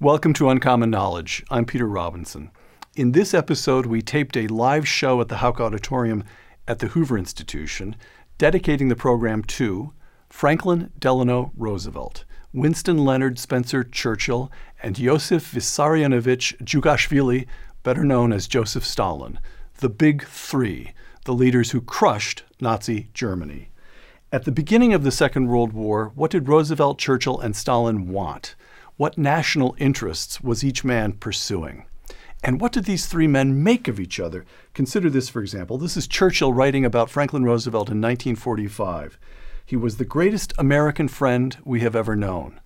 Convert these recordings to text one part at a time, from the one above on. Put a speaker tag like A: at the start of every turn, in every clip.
A: Welcome to Uncommon Knowledge. I'm Peter Robinson. In this episode, we taped a live show at the Hauck Auditorium at the Hoover Institution, dedicating the program to Franklin Delano Roosevelt, Winston Leonard Spencer Churchill, and Josef Vissarionovich Djougashvili, better known as Joseph Stalin, the Big Three, the leaders who crushed Nazi Germany. At the beginning of the Second World War, what did Roosevelt, Churchill, and Stalin want? What national interests was each man pursuing? And what did these three men make of each other? Consider this, for example. This is Churchill writing about Franklin Roosevelt in 1945. He was the greatest American friend we have ever known.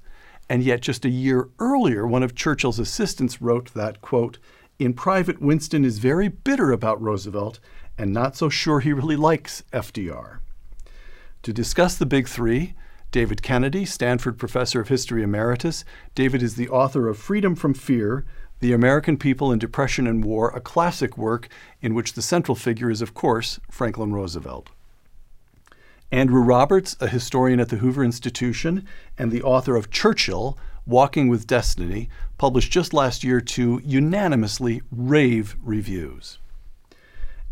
A: And yet, just a year earlier, one of Churchill's assistants wrote that, quote, in private, Winston is very bitter about Roosevelt and not so sure he really likes FDR. To discuss the big three, David Kennedy, Stanford Professor of History Emeritus. David is the author of Freedom from Fear The American People in Depression and War, a classic work in which the central figure is, of course, Franklin Roosevelt. Andrew Roberts, a historian at the Hoover Institution and the author of Churchill, Walking with Destiny, published just last year to unanimously rave reviews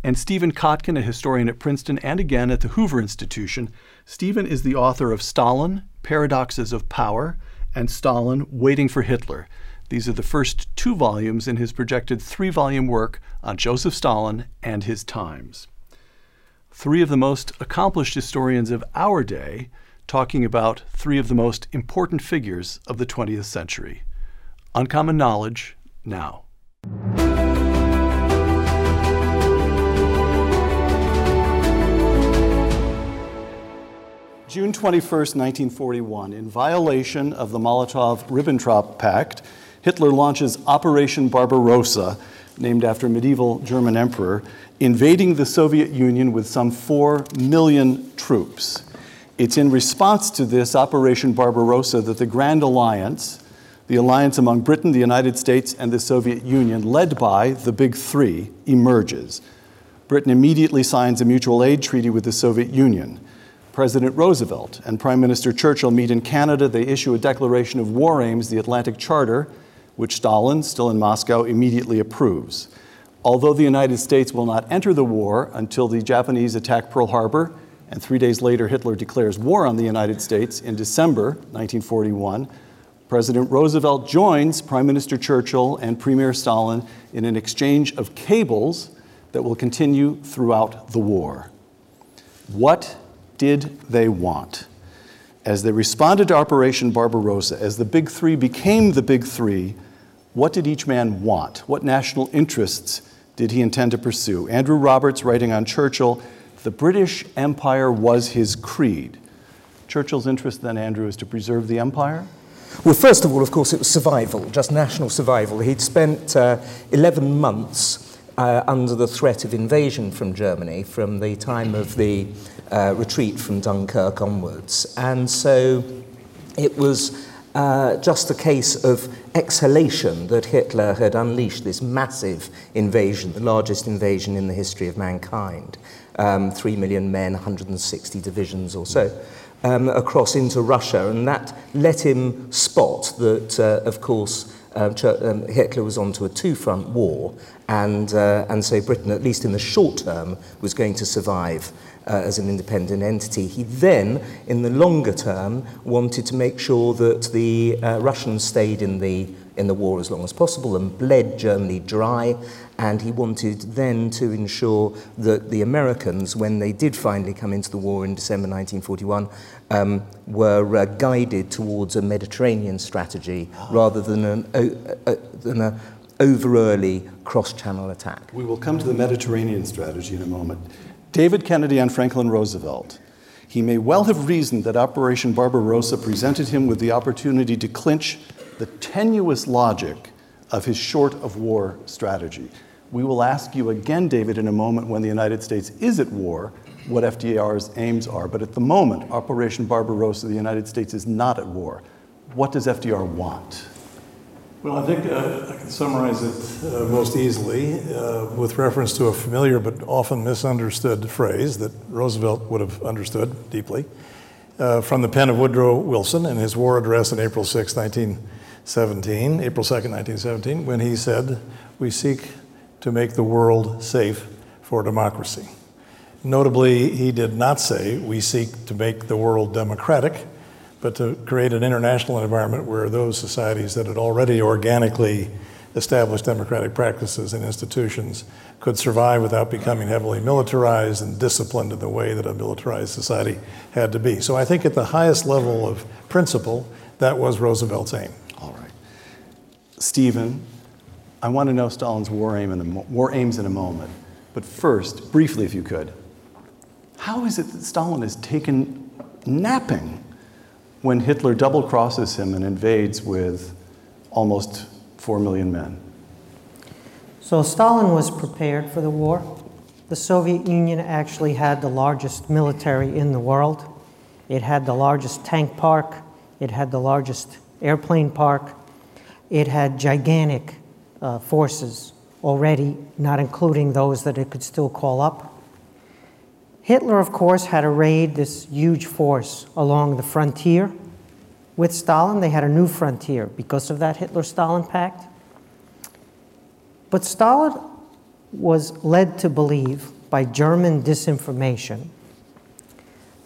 A: and Stephen Kotkin, a historian at Princeton and again at the Hoover Institution. Stephen is the author of Stalin, Paradoxes of Power, and Stalin, Waiting for Hitler. These are the first two volumes in his projected three volume work on Joseph Stalin and his times. Three of the most accomplished historians of our day talking about three of the most important figures of the 20th century. Uncommon Knowledge now. June 21, 1941, in violation of the Molotov Ribbentrop Pact, Hitler launches Operation Barbarossa, named after medieval German emperor, invading the Soviet Union with some 4 million troops. It's in response to this Operation Barbarossa that the Grand Alliance, the alliance among Britain, the United States, and the Soviet Union, led by the Big Three, emerges. Britain immediately signs a mutual aid treaty with the Soviet Union. President Roosevelt and Prime Minister Churchill meet in Canada. They issue a declaration of war aims, the Atlantic Charter, which Stalin, still in Moscow, immediately approves. Although the United States will not enter the war until the Japanese attack Pearl Harbor, and three days later Hitler declares war on the United States in December 1941, President Roosevelt joins Prime Minister Churchill and Premier Stalin in an exchange of cables that will continue throughout the war. What did they want? As they responded to Operation Barbarossa, as the Big Three became the Big Three, what did each man want? What national interests did he intend to pursue? Andrew Roberts, writing on Churchill, the British Empire was his creed. Churchill's interest then, Andrew, is to preserve the empire?
B: Well, first of all, of course, it was survival, just national survival. He'd spent uh, 11 months uh, under the threat of invasion from Germany from the time of the uh, retreat from Dunkirk onwards. And so it was uh, just a case of exhalation that Hitler had unleashed this massive invasion, the largest invasion in the history of mankind. Um, Three million men, 160 divisions or so. Um, across into Russia, and that let him spot that, uh, of course, um, Hitler was onto a two-front war, and, uh, and so Britain, at least in the short term, was going to survive uh, as an independent entity. He then, in the longer term, wanted to make sure that the uh, Russians stayed in the, in the war as long as possible and bled Germany dry. And he wanted then to ensure that the Americans, when they did finally come into the war in December 1941, um, were uh, guided towards a Mediterranean strategy rather than, an, uh, than over early cross channel attack.
A: We will come to the Mediterranean strategy in a moment. David Kennedy and Franklin Roosevelt. He may well have reasoned that Operation Barbarossa presented him with the opportunity to clinch the tenuous logic of his short of war strategy. We will ask you again, David, in a moment when the United States is at war, what FDR's aims are. But at the moment, Operation Barbarossa, the United States is not at war. What does FDR want?
C: Well, I think uh, I can summarize it uh, most easily uh, with reference to a familiar but often misunderstood phrase that Roosevelt would have understood deeply uh, from the pen of Woodrow Wilson in his war address on April 6, 1917, April 2nd, 1917, when he said, We seek to make the world safe for democracy. Notably, he did not say, We seek to make the world democratic, but to create an international environment where those societies that had already organically established democratic practices and institutions could survive without becoming heavily militarized and disciplined in the way that a militarized society had to be. So I think at the highest level of principle, that was Roosevelt's aim.
A: All right. Stephen, I want to know Stalin's war, aim in a war aims in a moment. But first, briefly, if you could, how is it that Stalin is taken napping when Hitler double crosses him and invades with almost 4 million men?
D: So Stalin was prepared for the war. The Soviet Union actually had the largest military in the world. It had the largest tank park, it had the largest airplane park, it had gigantic uh, forces already, not including those that it could still call up. Hitler, of course, had arrayed this huge force along the frontier. With Stalin, they had a new frontier because of that Hitler Stalin pact. But Stalin was led to believe by German disinformation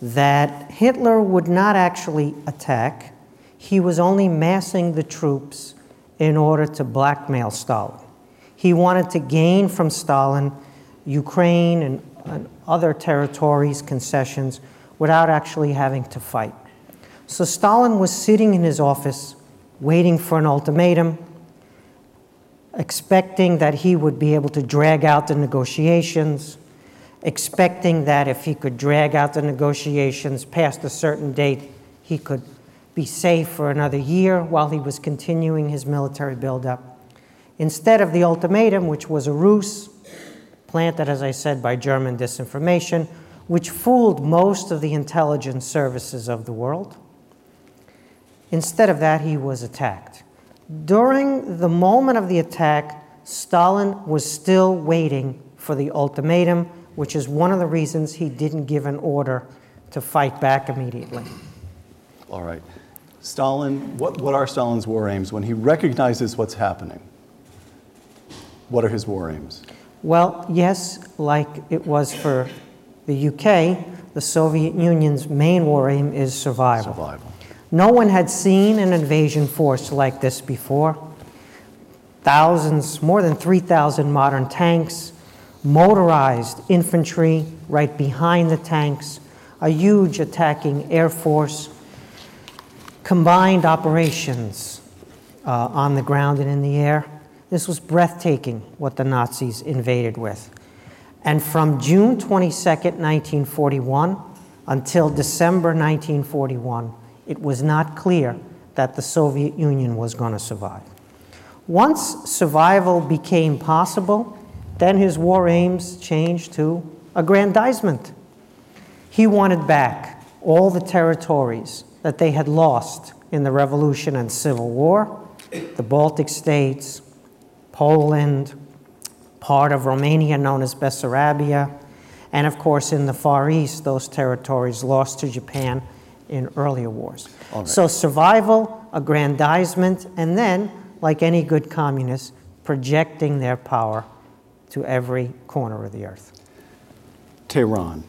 D: that Hitler would not actually attack, he was only massing the troops in order to blackmail Stalin. He wanted to gain from Stalin Ukraine and, and other territories, concessions, without actually having to fight. So Stalin was sitting in his office waiting for an ultimatum expecting that he would be able to drag out the negotiations, expecting that if he could drag out the negotiations past a certain date, he could be safe for another year while he was continuing his military buildup. Instead of the ultimatum, which was a ruse, planted, as I said, by German disinformation, which fooled most of the intelligence services of the world, instead of that, he was attacked. During the moment of the attack, Stalin was still waiting for the ultimatum, which is one of the reasons he didn't give an order to fight back immediately.
A: All right. Stalin, what, what are Stalin's war aims when he recognizes what's happening? What are his war aims?
D: Well, yes, like it was for the UK, the Soviet Union's main war aim is survival.
A: Survival.
D: No one had seen an invasion force like this before. Thousands, more than 3,000 modern tanks, motorized infantry right behind the tanks, a huge attacking air force, combined operations uh, on the ground and in the air. This was breathtaking what the Nazis invaded with. And from June 22, 1941, until December 1941, it was not clear that the Soviet Union was going to survive. Once survival became possible, then his war aims changed to aggrandizement. He wanted back all the territories that they had lost in the Revolution and Civil War the Baltic states, Poland, part of Romania known as Bessarabia, and of course in the Far East, those territories lost to Japan in earlier wars.
A: Right.
D: So survival, aggrandizement, and then, like any good communist, projecting their power to every corner of the earth.
A: Tehran.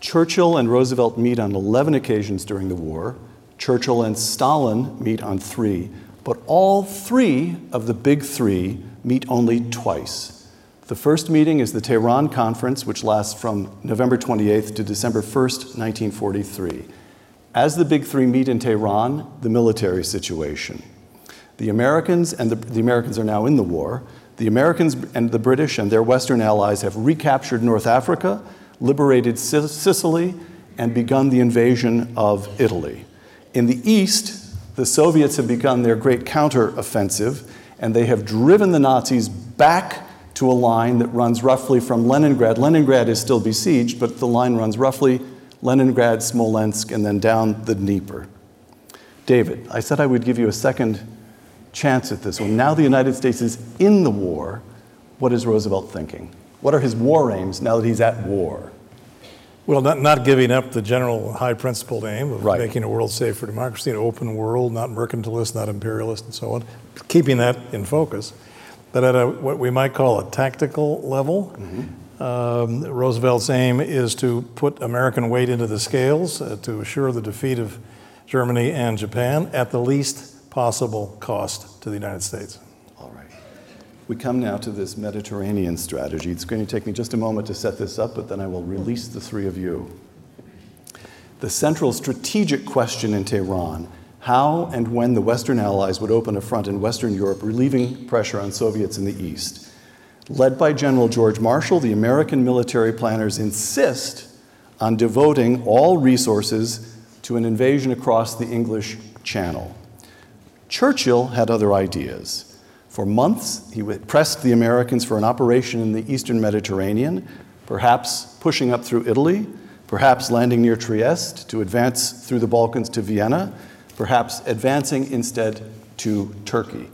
A: Churchill and Roosevelt meet on 11 occasions during the war. Churchill and Stalin meet on three, but all three of the big three meet only twice. The first meeting is the Tehran Conference, which lasts from November 28th to December 1st, 1943. As the big three meet in Tehran, the military situation. The Americans, and the, the Americans are now in the war, the Americans and the British and their Western allies have recaptured North Africa, liberated Sicily, and begun the invasion of Italy. In the east, the Soviets have begun their great counteroffensive, and they have driven the Nazis back to a line that runs roughly from Leningrad. Leningrad is still besieged, but the line runs roughly Leningrad, Smolensk, and then down the Dnieper. David, I said I would give you a second chance at this one. Now the United States is in the war. What is Roosevelt thinking? What are his war aims now that he's at war?
C: Well, not, not giving up the general high principled aim of
A: Right.
C: making a world safe for democracy, an open world, not mercantilist, not imperialist, and so on, keeping that in focus. But at a, what we might call a tactical level, um, Roosevelt's aim is to put American weight into the scales uh, to assure the defeat of Germany and Japan at the least possible cost to the United States.
A: We come now to this Mediterranean strategy. It's going to take me just a moment to set this up, but then I will release the three of you. The central strategic question in Tehran how and when the Western Allies would open a front in Western Europe, relieving pressure on Soviets in the East. Led by General George Marshall, the American military planners insist on devoting all resources to an invasion across the English Channel. Churchill had other ideas. For months, he pressed the Americans for an operation in the eastern Mediterranean, perhaps pushing up through Italy, perhaps landing near Trieste to advance through the Balkans to Vienna, perhaps advancing instead to Turkey.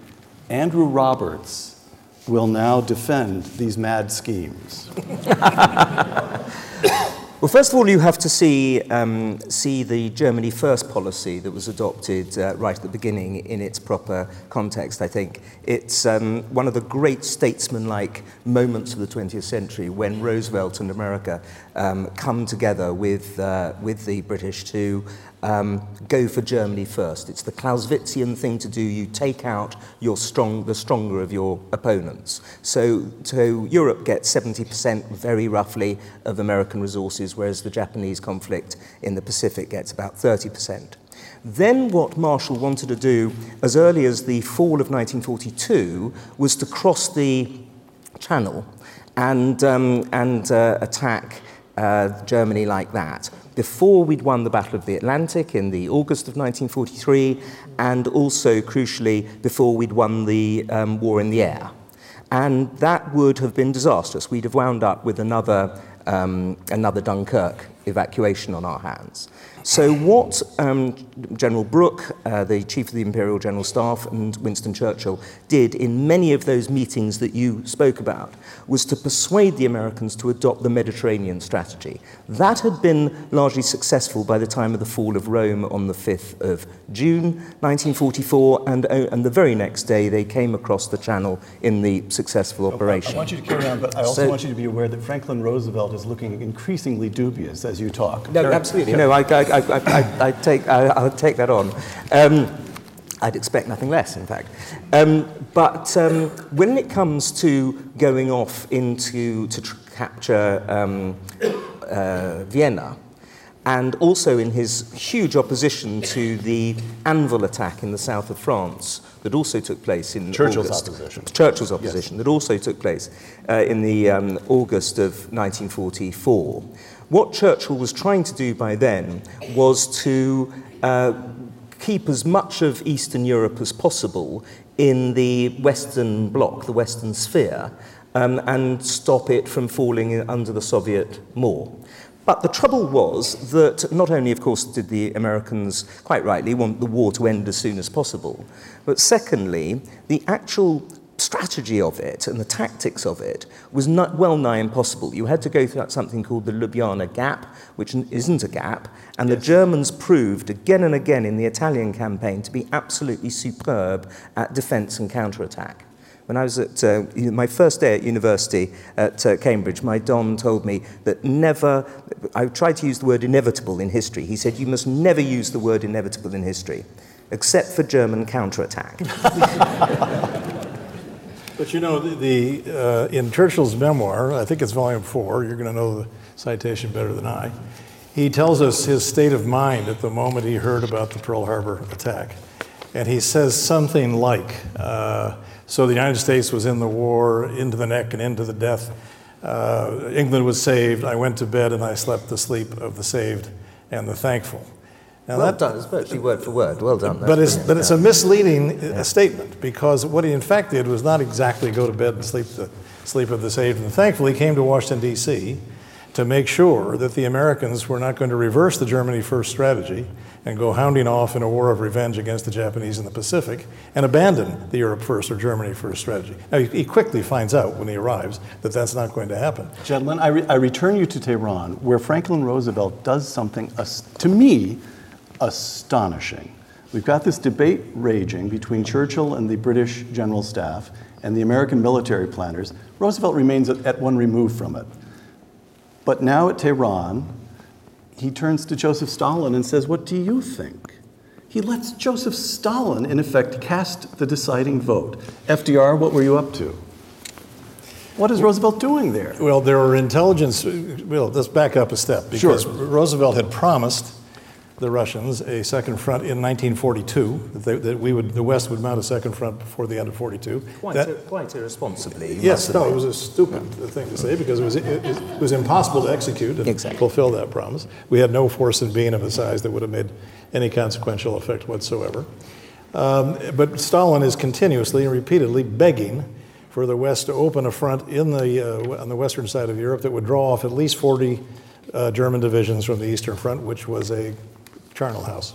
A: Andrew Roberts will now defend these mad schemes.
B: Well, first of all, you have to see, um, see the Germany First policy that was adopted uh, right at the beginning in its proper context, I think. It's um, one of the great statesman-like moments of the 20th century when Roosevelt and America um, come together with, uh, with the British to um, go for Germany first. It's the Clausewitzian thing to do. You take out your strong, the stronger of your opponents. So, so Europe gets 70% very roughly of American resources, whereas the Japanese conflict in the Pacific gets about 30%. Then what Marshall wanted to do as early as the fall of 1942 was to cross the channel and, um, and uh, attack uh, Germany like that. Before we'd won the Battle of the Atlantic in the August of 1943, and also, crucially, before we'd won the um, war in the air. And that would have been disastrous. We'd have wound up with another, um, another Dunkirk evacuation on our hands. So, what um, General Brooke, uh, the Chief of the Imperial General Staff, and Winston Churchill did in many of those meetings that you spoke about was to persuade the Americans to adopt the Mediterranean strategy. That had been largely successful by the time of the fall of Rome on the 5th of June 1944, and, oh, and the very next day they came across the channel in the successful operation.
A: I want you to carry on, but I also
B: So-
A: want you to be aware that Franklin Roosevelt is looking increasingly dubious as you talk.
B: No, absolutely. No, I, I, I, I, I take, I, I'll take that on. Um, I'd expect nothing less, in fact. Um, but um, when it comes to going off into to tr- capture um, uh, Vienna, and also in his huge opposition to the Anvil attack in the south of France that also took place in
A: Churchill's
B: August.
A: opposition.
B: Churchill's opposition that also took place uh, in the um, August of 1944. What Churchill was trying to do by then was to uh, keep as much of Eastern Europe as possible in the Western bloc, the Western sphere, um, and stop it from falling under the Soviet maw. But the trouble was that not only, of course, did the Americans, quite rightly, want the war to end as soon as possible, but secondly, the actual strategy of it and the tactics of it was not well nigh impossible. You had to go through something called the Ljubljana Gap, which isn't a gap, and the Germans proved again and again in the Italian campaign to be absolutely superb at defense and counterattack. When I was at uh, my first day at university at uh, Cambridge, my Don told me that never, I tried to use the word inevitable in history. He said, You must never use the word inevitable in history, except for German counterattack.
C: But you know, the, the, uh, in Churchill's memoir, I think it's volume four, you're going to know the citation better than I, he tells us his state of mind at the moment he heard about the Pearl Harbor attack. And he says something like, uh, so the United States was in the war, into the neck and into the death. Uh, England was saved. I went to bed and I slept the sleep of the saved and the thankful. Now
B: well
C: that-
B: done, it's virtually word for word. Well done.
C: but
B: That's
C: it's, but it's a misleading uh, statement because what he in fact did was not exactly go to bed and sleep the sleep of the saved and thankfully. He came to Washington, D.C., to make sure that the Americans were not going to reverse the Germany first strategy and go hounding off in a war of revenge against the Japanese in the Pacific and abandon the Europe first or Germany first strategy. Now, he quickly finds out when he arrives that that's not going to happen.
A: Gentlemen, I, re- I return you to Tehran, where Franklin Roosevelt does something, as- to me, astonishing. We've got this debate raging between Churchill and the British general staff and the American military planners. Roosevelt remains at, one remove from it. But now at Tehran, he turns to Joseph Stalin and says, What do you think? He lets Joseph Stalin, in effect, cast the deciding vote. FDR, what were you up to? What is Roosevelt doing there?
C: Well, there were intelligence. Well, let's back up a step because
A: Sure.
C: Roosevelt had promised the Russians a second front in 1942 that, they, that we would, the West would mount a second front before the end of 42.
B: Quite,
C: That-
B: quite irresponsibly.
C: Yes, no, it was a stupid thing to say because it was, it, it was impossible to execute and
B: Exactly.
C: fulfill that promise. We had no force in being of a size that would have made any consequential effect whatsoever. Um, but Stalin is continuously and repeatedly begging for the West to open a front in the, uh, on the western side of Europe that would draw off at least 40 uh, German divisions from the Eastern Front, which was a charnel house.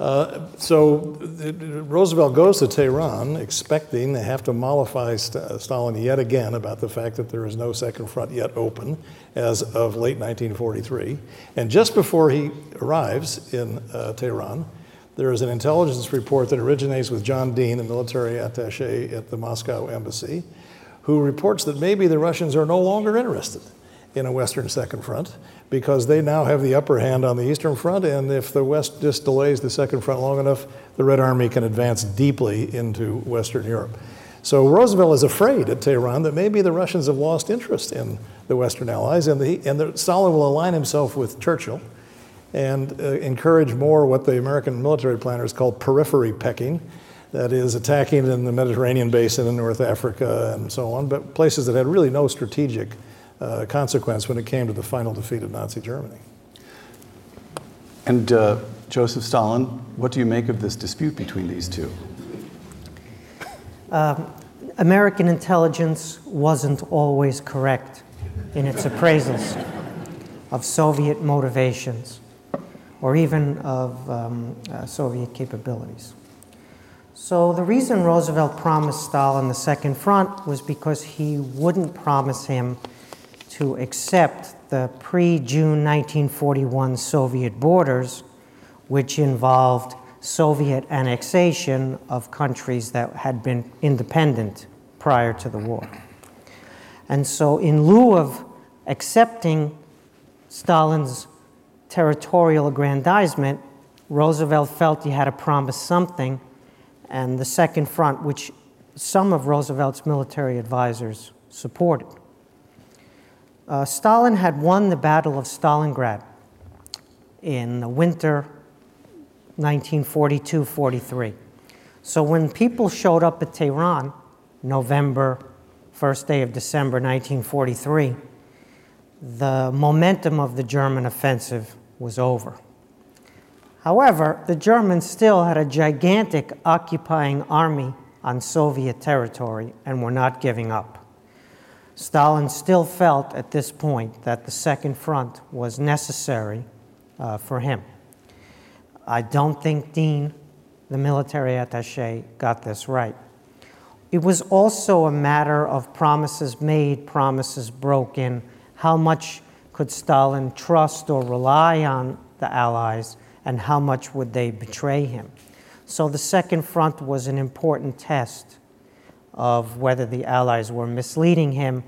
C: Uh, so uh, Roosevelt goes to Tehran expecting to have to mollify St- Stalin yet again about the fact that there is no second front yet open as of late 1943. And just before he arrives in uh, Tehran, there is an intelligence report that originates with John Dean, the military attache at the Moscow embassy, who reports that maybe the Russians are no longer interested in a Western Second Front because they now have the upper hand on the Eastern Front, and if the West just delays the Second Front long enough, the Red Army can advance deeply into Western Europe. So Roosevelt is afraid at Tehran that maybe the Russians have lost interest in the Western Allies, and, the, and the, Stalin will align himself with Churchill and uh, encourage more what the American military planners call periphery pecking. That is, attacking in the Mediterranean basin in North Africa and so on, but places that had really no strategic uh, consequence when it came to the final defeat of Nazi Germany.
A: And uh, Joseph Stalin, what do you make of this dispute between these two?
D: American intelligence wasn't always correct in its appraisals of Soviet motivations or even of um, uh, Soviet capabilities. So the reason Roosevelt promised Stalin the Second Front was because he wouldn't promise him to accept the pre June 1941 Soviet borders, which involved Soviet annexation of countries that had been independent prior to the war. And so, in lieu of accepting Stalin's territorial aggrandizement, Roosevelt felt he had to promise something, and the Second Front, which some of Roosevelt's military advisors supported. Uh, Stalin had won the Battle of Stalingrad in the winter 1942 43. So when people showed up at Tehran, November, first day of December 1943, the momentum of the German offensive was over. However, the Germans still had a gigantic occupying army on Soviet territory and were not giving up. Stalin still felt at this point that the Second Front was necessary uh, for him. I don't think Dean, the military attache, got this right. It was also a matter of promises made, promises broken. How much could Stalin trust or rely on the Allies, and how much would they betray him? So the Second Front was an important test of whether the Allies were misleading him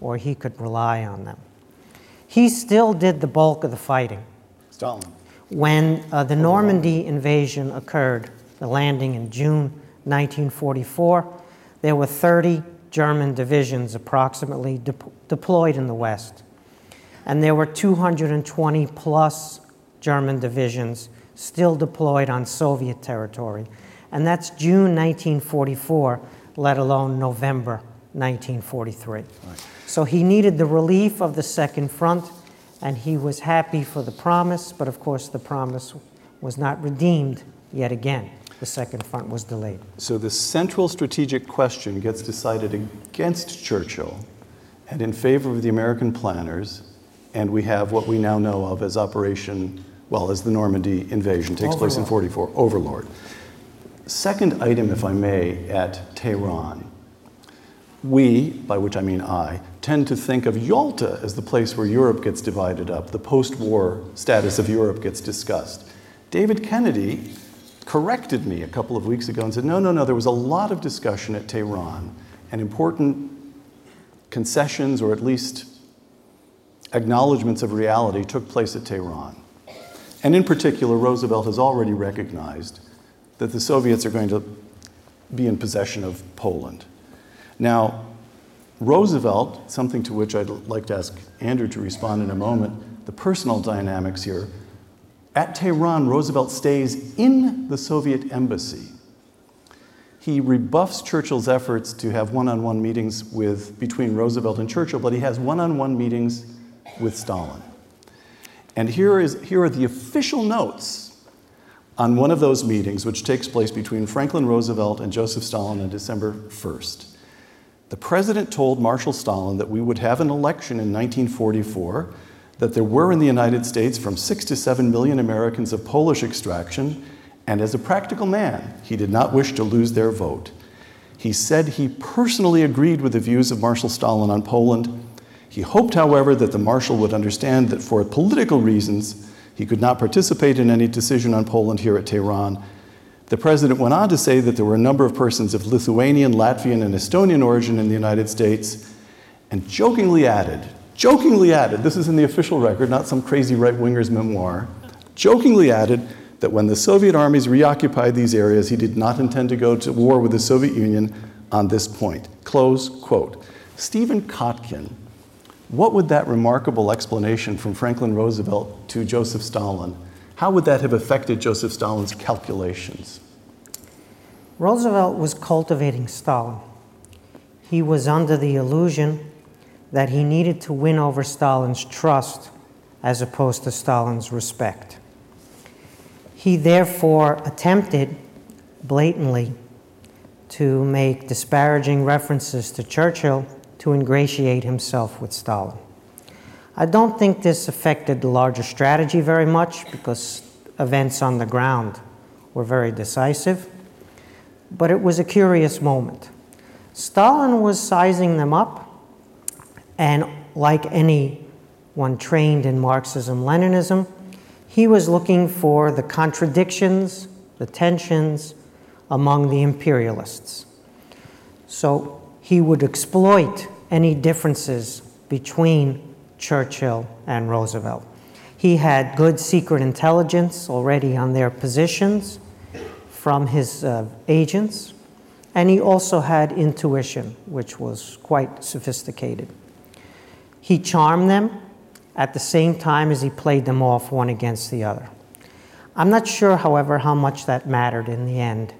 D: or he could rely on them. He still did the bulk of the fighting.
A: Stalin.
D: When uh, the Normandy invasion occurred, the landing in June 1944, there were 30 German divisions approximately de- deployed in the West. And there were 220 plus German divisions still deployed on Soviet territory. And that's June 1944, let alone November 1943. So he needed the relief of the Second Front, and he was happy for the promise, but of course the promise was not redeemed yet again. The Second Front was delayed.
A: So the central strategic question gets decided against Churchill and in favor of the American planners and we have what we now know of as Operation, well, as the Normandy invasion, takes place in 44, Overlord. Second item, if I may, at Tehran. We, by which I mean I, tend to think of Yalta as the place where Europe gets divided up, the post war status of Europe gets discussed. David Kennedy corrected me a couple of weeks ago and said, no, no, no, there was a lot of discussion at Tehran and important concessions or at least acknowledgments of reality took place at Tehran. And in particular, Roosevelt has already recognized that the Soviets are going to be in possession of Poland. Now, Roosevelt, something to which I'd like to ask Andrew to respond in a moment, the personal dynamics here. At Tehran, Roosevelt stays in the Soviet embassy. He rebuffs Churchill's efforts to have one on one meetings with, between Roosevelt and Churchill, but he has one on one meetings with Stalin. And here, is, here are the official notes on one of those meetings, which takes place between Franklin Roosevelt and Joseph Stalin on December 1st. The president told Marshal Stalin that we would have an election in 1944, that there were in the United States from six to seven million Americans of Polish extraction, and as a practical man, he did not wish to lose their vote. He said he personally agreed with the views of Marshal Stalin on Poland. He hoped, however, that the Marshal would understand that for political reasons, he could not participate in any decision on Poland here at Tehran, the president went on to say that there were a number of persons of Lithuanian, Latvian, and Estonian origin in the United States, and jokingly added, jokingly added, this is in the official record, not some crazy right winger's memoir, jokingly added that when the Soviet armies reoccupied these areas, he did not intend to go to war with the Soviet Union on this point. Close quote. Stephen Kotkin, what would that remarkable explanation from Franklin Roosevelt to Joseph Stalin how would that have affected Joseph Stalin's calculations?
D: Roosevelt was cultivating Stalin. He was under the illusion that he needed to win over Stalin's trust as opposed to Stalin's respect. He therefore attempted blatantly to make disparaging references to Churchill to ingratiate himself with Stalin. I don't think this affected the larger strategy very much because events on the ground were very decisive. But it was a curious moment. Stalin was sizing them up, and like anyone trained in Marxism Leninism, he was looking for the contradictions, the tensions among the imperialists. So he would exploit any differences between Churchill and Roosevelt. He had good secret intelligence already on their positions from his uh, agents, and he also had intuition, which was quite sophisticated. He charmed them at the same time as he played them off one against the other. I'm not sure, however, how much that mattered in the end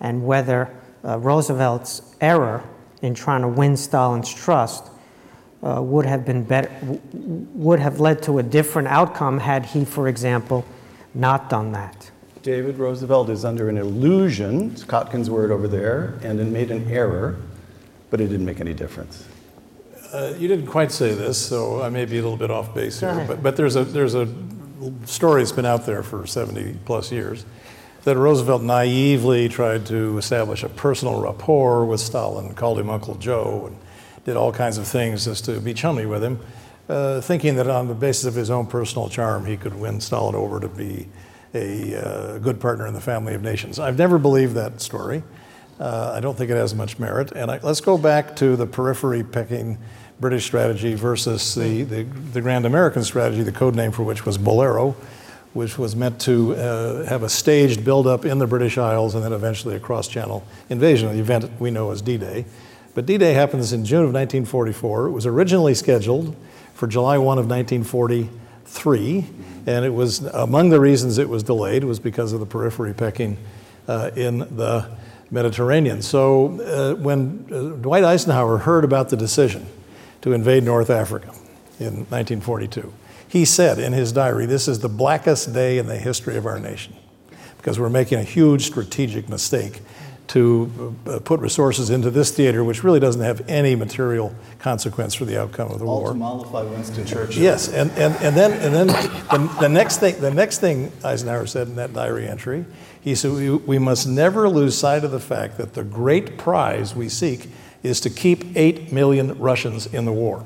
D: and whether uh, Roosevelt's error in trying to win Stalin's trust uh, would have been better, would have led to a different outcome had he, for example, not done that.
A: David Roosevelt is under an illusion, it's Kotkin's word over there, and it made an error, but it didn't make any difference.
C: Uh, you didn't quite say this, so I may be a little bit off base here, but, but there's, a, there's a story that's been out there for 70 plus years that Roosevelt naively tried to establish a personal rapport with Stalin, called him Uncle Joe, and did all kinds of things just to be chummy with him, uh, thinking that on the basis of his own personal charm, he could win Stalin over to be a uh, good partner in the family of nations. I've never believed that story. Uh, I don't think it has much merit. And I, let's go back to the periphery picking British strategy versus the, the, the, Grand American strategy, the code name for which was Bolero, which was meant to uh, have a staged buildup in the British Isles and then eventually a cross channel invasion, the event we know as D Day. But D Day happens in June of 1944. It was originally scheduled for July 1 of 1943, and it was among the reasons it was delayed was because of the periphery pecking uh, in the Mediterranean. So uh, when uh, Dwight Eisenhower heard about the decision to invade North Africa in 1942, he said in his diary, This is the blackest day in the history of our nation because we're making a huge strategic mistake to uh, put resources into this theater, which really doesn't have any material consequence for the outcome of the
A: All
C: war.
A: to mollify Winston Churchill.
C: Yes, and, and, and then, and then the, the, next thing, the next thing Eisenhower said in that diary entry, he said, we, we must never lose sight of the fact that the great prize we seek is to keep 8 million Russians in the war.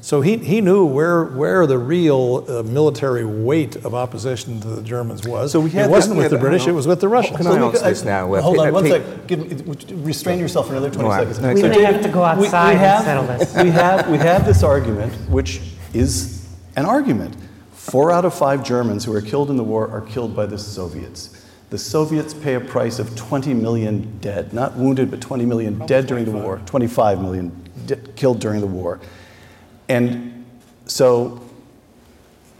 C: So he, he knew where, where the real uh, military weight of opposition to the Germans was.
A: So we have
C: it wasn't
A: that-
C: with the
B: yeah,
C: British, it was with the Russians.
B: Can I
A: Let
B: answer this now?
A: Hold on
B: Pe-
A: one
B: Pe-
A: Give- restrain yourself for another 20
B: Right.
A: seconds.
B: No,
D: We
B: So
D: may
A: David,
D: have to go
A: we- we
D: outside and settle this.
A: We have, we have this argument, which is an argument. Four out of five Germans who are killed in the war are killed by the Soviets. The Soviets pay a price of 20 million dead, not wounded, but 20 million dead during the war, 25 million de- killed during the war. And so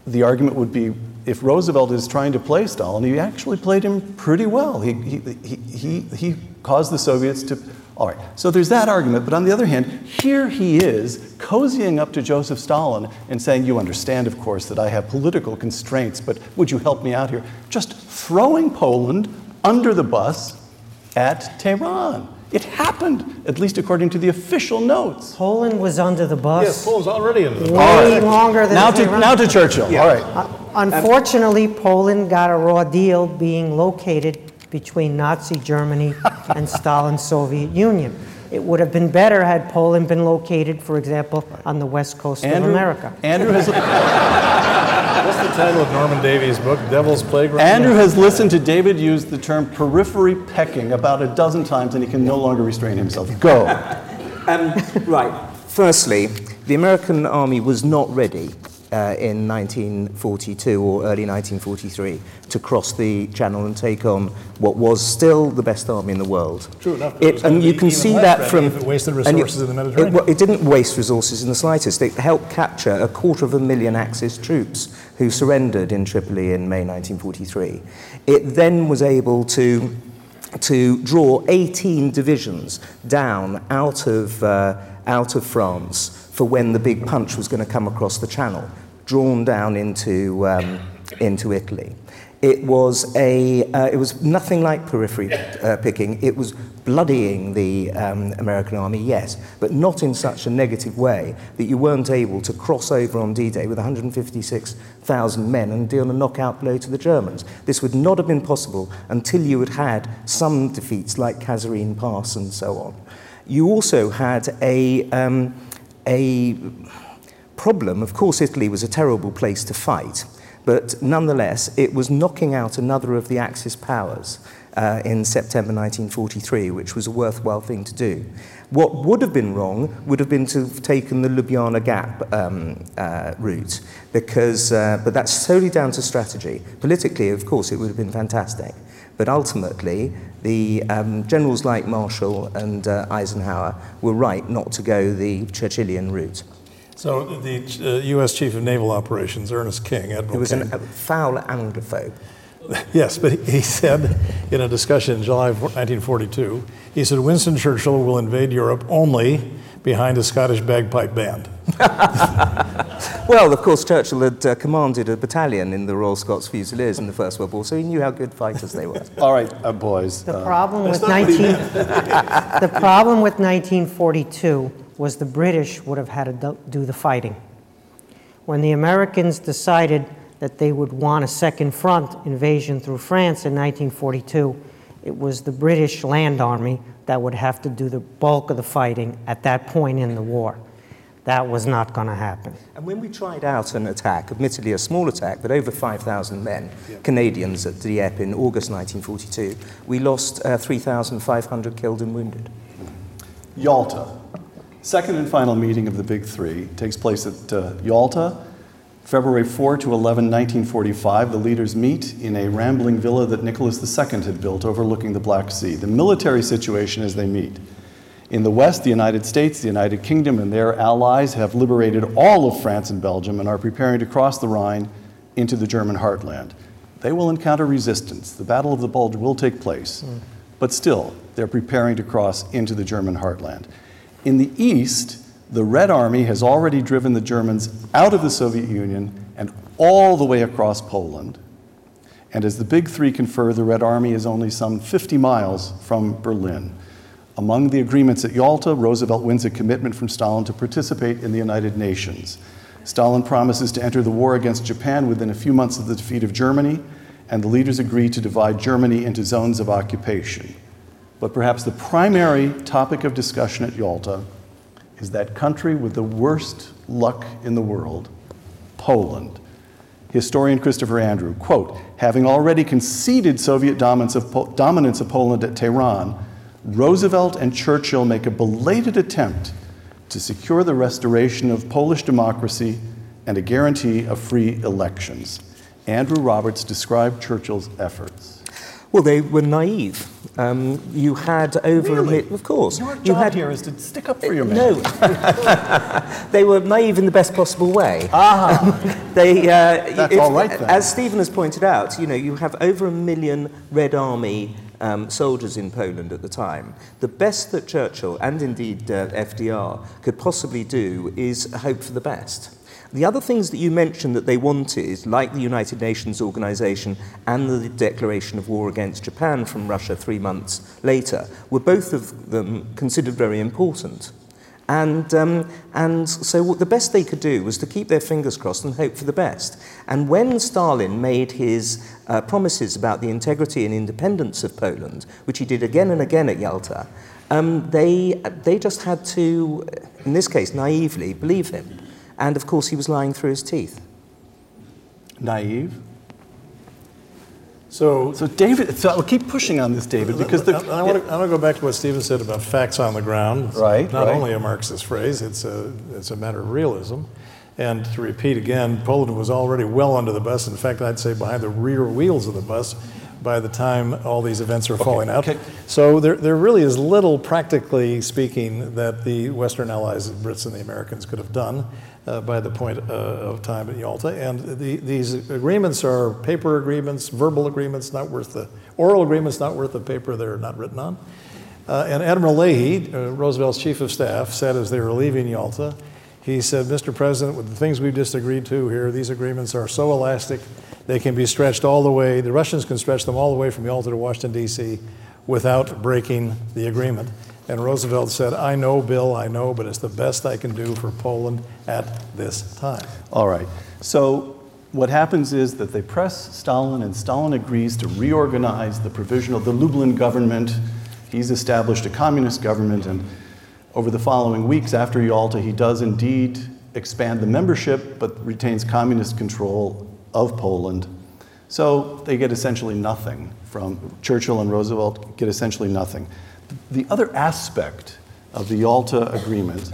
A: the argument would be if Roosevelt is trying to play Stalin, he actually played him pretty well. He, he, he, he, he caused the Soviets to. All right, so there's that argument. But on the other hand, here he is cozying up to Joseph Stalin and saying, You understand, of course, that I have political constraints, but would you help me out here? Just throwing Poland under the bus at Tehran. It happened, at least according to the official notes.
D: Poland was under the bus.
C: Yes, Poland's already into the bus.
D: Way longer than
A: Now to,
D: Tehran.
A: now to Churchill. All right.
D: Uh, Unfortunately, Poland got a raw deal being located between Nazi Germany and Stalin's Soviet Union. It would have been better had Poland been located, for example, on the west coast of America.
A: Andrew has,
C: What's the title of Norman Davies' book, Devil's Playground?
A: Andrew has listened to David use the term periphery pecking about a dozen times and he can no longer restrain himself. Go.
B: Um, right. Firstly, the American army was not ready uh, in 1942 or early 1943 to cross the channel and take on what was still the best army in the world.
C: True enough, it
B: and you can see that from.
C: if it wasted
B: and you-
C: in the
B: it
C: Mediterranean.
B: wa- It, didn't waste resources in the slightest. It helped capture a quarter of a million Axis troops who surrendered in Tripoli in May 1943. It then was able to to draw 18 divisions down out of, uh, out of France for when the big punch was going to come across the channel, drawn down into, um, into Italy. It was, a, uh, it was nothing like periphery uh, picking. It was bloodying the um, American army, yes, but not in such a negative way that you weren't able to cross over on D-Day with 156,000 men and deal a knockout blow to the Germans. This would not have been possible until you had had some defeats like Kasserine Pass and so on. You also had a, um, a problem. Of course, Italy was a terrible place to fight, but nonetheless, it was knocking out another of the Axis powers uh, in September 1943, which was a worthwhile thing to do. What would have been wrong would have been to have taken the Ljubljana Gap um, uh, route, because, uh, but that's solely down to strategy. Politically, of course, it would have been fantastic. But ultimately, the um, generals like Marshall and uh, Eisenhower were right not to go the Churchillian route.
C: So the uh, U.S. Chief of Naval Operations, Ernest King, Admiral
B: He was
C: King,
B: an, a foul Anglophobe.
C: Yes, but he- said in a discussion in July of 1942, he said Winston Churchill will invade Europe only behind a Scottish bagpipe band.
B: Well, of course, Churchill had uh, commanded a battalion in the Royal Scots Fusiliers in the First World War, so he knew how good fighters they were.
A: All right, uh, boys.
D: The
A: uh,
D: problem with 19, the problem with 1942 was the British would have had to do- do the fighting. When the Americans decided that they would want a second front invasion through France in 1942, it was the British Land Army that would have to do the bulk of the fighting at that point in the war. That was not going to happen.
B: And when we tried out an attack, admittedly a small attack, but over 5,000 men, Canadians at Dieppe in August 1942, we lost uh, 3,500 killed and wounded.
A: Yalta. Second and final meeting of the Big Three takes place at uh, Yalta, February 4 to 11, 1945. The leaders meet in a rambling villa that Nicholas II had built overlooking the Black Sea. The military situation as they meet. In the West, the United States, the United Kingdom, and their allies have liberated all of France and Belgium and are preparing to cross the Rhine into the German heartland. They will encounter resistance. The Battle of the Bulge will take place. Hmm. But still, they're preparing to cross into the German heartland. In the East, the Red Army has already driven the Germans out of the Soviet Union and all the way across Poland. And as the Big Three confer, the Red Army is only some 50 miles from Berlin. Among the agreements at Yalta, Roosevelt wins a commitment from Stalin to participate in the United Nations. Stalin promises to enter the war against Japan within a few months of the defeat of Germany, and the leaders agree to divide Germany into zones of occupation. But perhaps the primary topic of discussion at Yalta is that country with the worst luck in the world, Poland. Historian Christopher Andrew, quote, having already conceded Soviet dominance of, po- dominance of Poland at Tehran, Roosevelt and Churchill make a belated attempt to secure the restoration of Polish democracy and a guarantee of free elections. Andrew Roberts described Churchill's efforts.
B: Well, they were naive. Um, you had over
A: Really?
B: a mi- of course.
A: Your
B: you
A: job
B: had
A: here is to stick up for your man.
B: no. they were naive in the best possible way. Ah, they, uh,
A: That's all right then.
B: As Stephen has pointed out, you know, you have over a million Red Army um, soldiers in Poland at the time. The best that Churchill and indeed uh, FDR could possibly do is hope for the best. The other things that you mentioned that they wanted, like the United Nations Organization and the declaration of war against Japan from Russia three months later, were both of them considered very important. And, um, and so the best they could do was to keep their fingers crossed and hope for the best. And when Stalin made his uh, promises about the integrity and independence of Poland, which he did again and again at Yalta, um, they, they just had to, in this case, naively believe him. And of course, he was lying through his teeth.
A: Naive.
C: So,
A: So, David, so I'll keep pushing on this, David, because the,
C: I, want to, I want to go back to what Stephen said about facts on the ground. It's
A: Right,
C: Not
A: right.
C: only a Marxist phrase, it's a, it's a matter of realism. And to repeat again, Poland was already well under the bus. In fact, I'd say behind the rear wheels of the bus by the time all these events are falling out.
A: okay.
C: So there, there really is little, practically speaking, that the Western allies, the Brits and the Americans, could have done uh, by the point uh, of time at Yalta. And the, these agreements are paper agreements, verbal agreements, not worth the oral agreements, not worth the paper they're not written on. Uh, and Admiral Leahy, uh, Roosevelt's chief of staff, said as they were leaving Yalta, he said, Mr. President, with the things we've just agreed to here, these agreements are so elastic, they can be stretched all the way, the Russians can stretch them all the way from Yalta to Washington, D.C., without breaking the agreement. And Roosevelt said, I know, Bill, I know, but it's the best I can do for Poland at this time.
A: All right. So what happens is that they press Stalin, and Stalin agrees to reorganize the provisional, the Lublin government. He's established a communist government, and over the following weeks after Yalta, he does indeed expand the membership, but retains communist control of Poland. So they get essentially nothing from Churchill and Roosevelt get essentially nothing. The other aspect of the Yalta agreement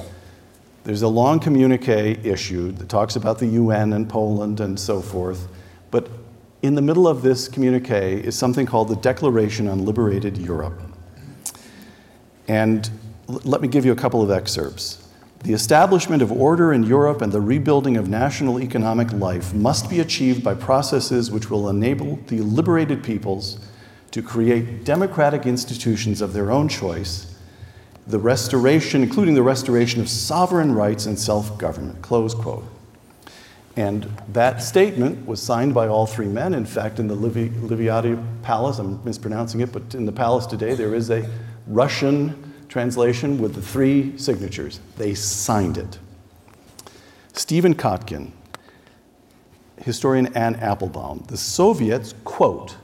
A: there's a long communique issued that talks about the UN and Poland and so forth. But in the middle of this communique is something called the Declaration on Liberated Europe. And let me give you a couple of excerpts. The establishment of order in Europe and the rebuilding of national economic life must be achieved by processes which will enable the liberated peoples to create democratic institutions of their own choice the restoration, including the restoration of sovereign rights and self government. Close quote. And that statement was signed by all three men. In fact, in the Livi- Liviati Palace, I'm mispronouncing it, but in the palace today, there is a Russian translation with the three signatures. They signed it. Stephen Kotkin, historian Anne Applebaum, the Soviets, quote,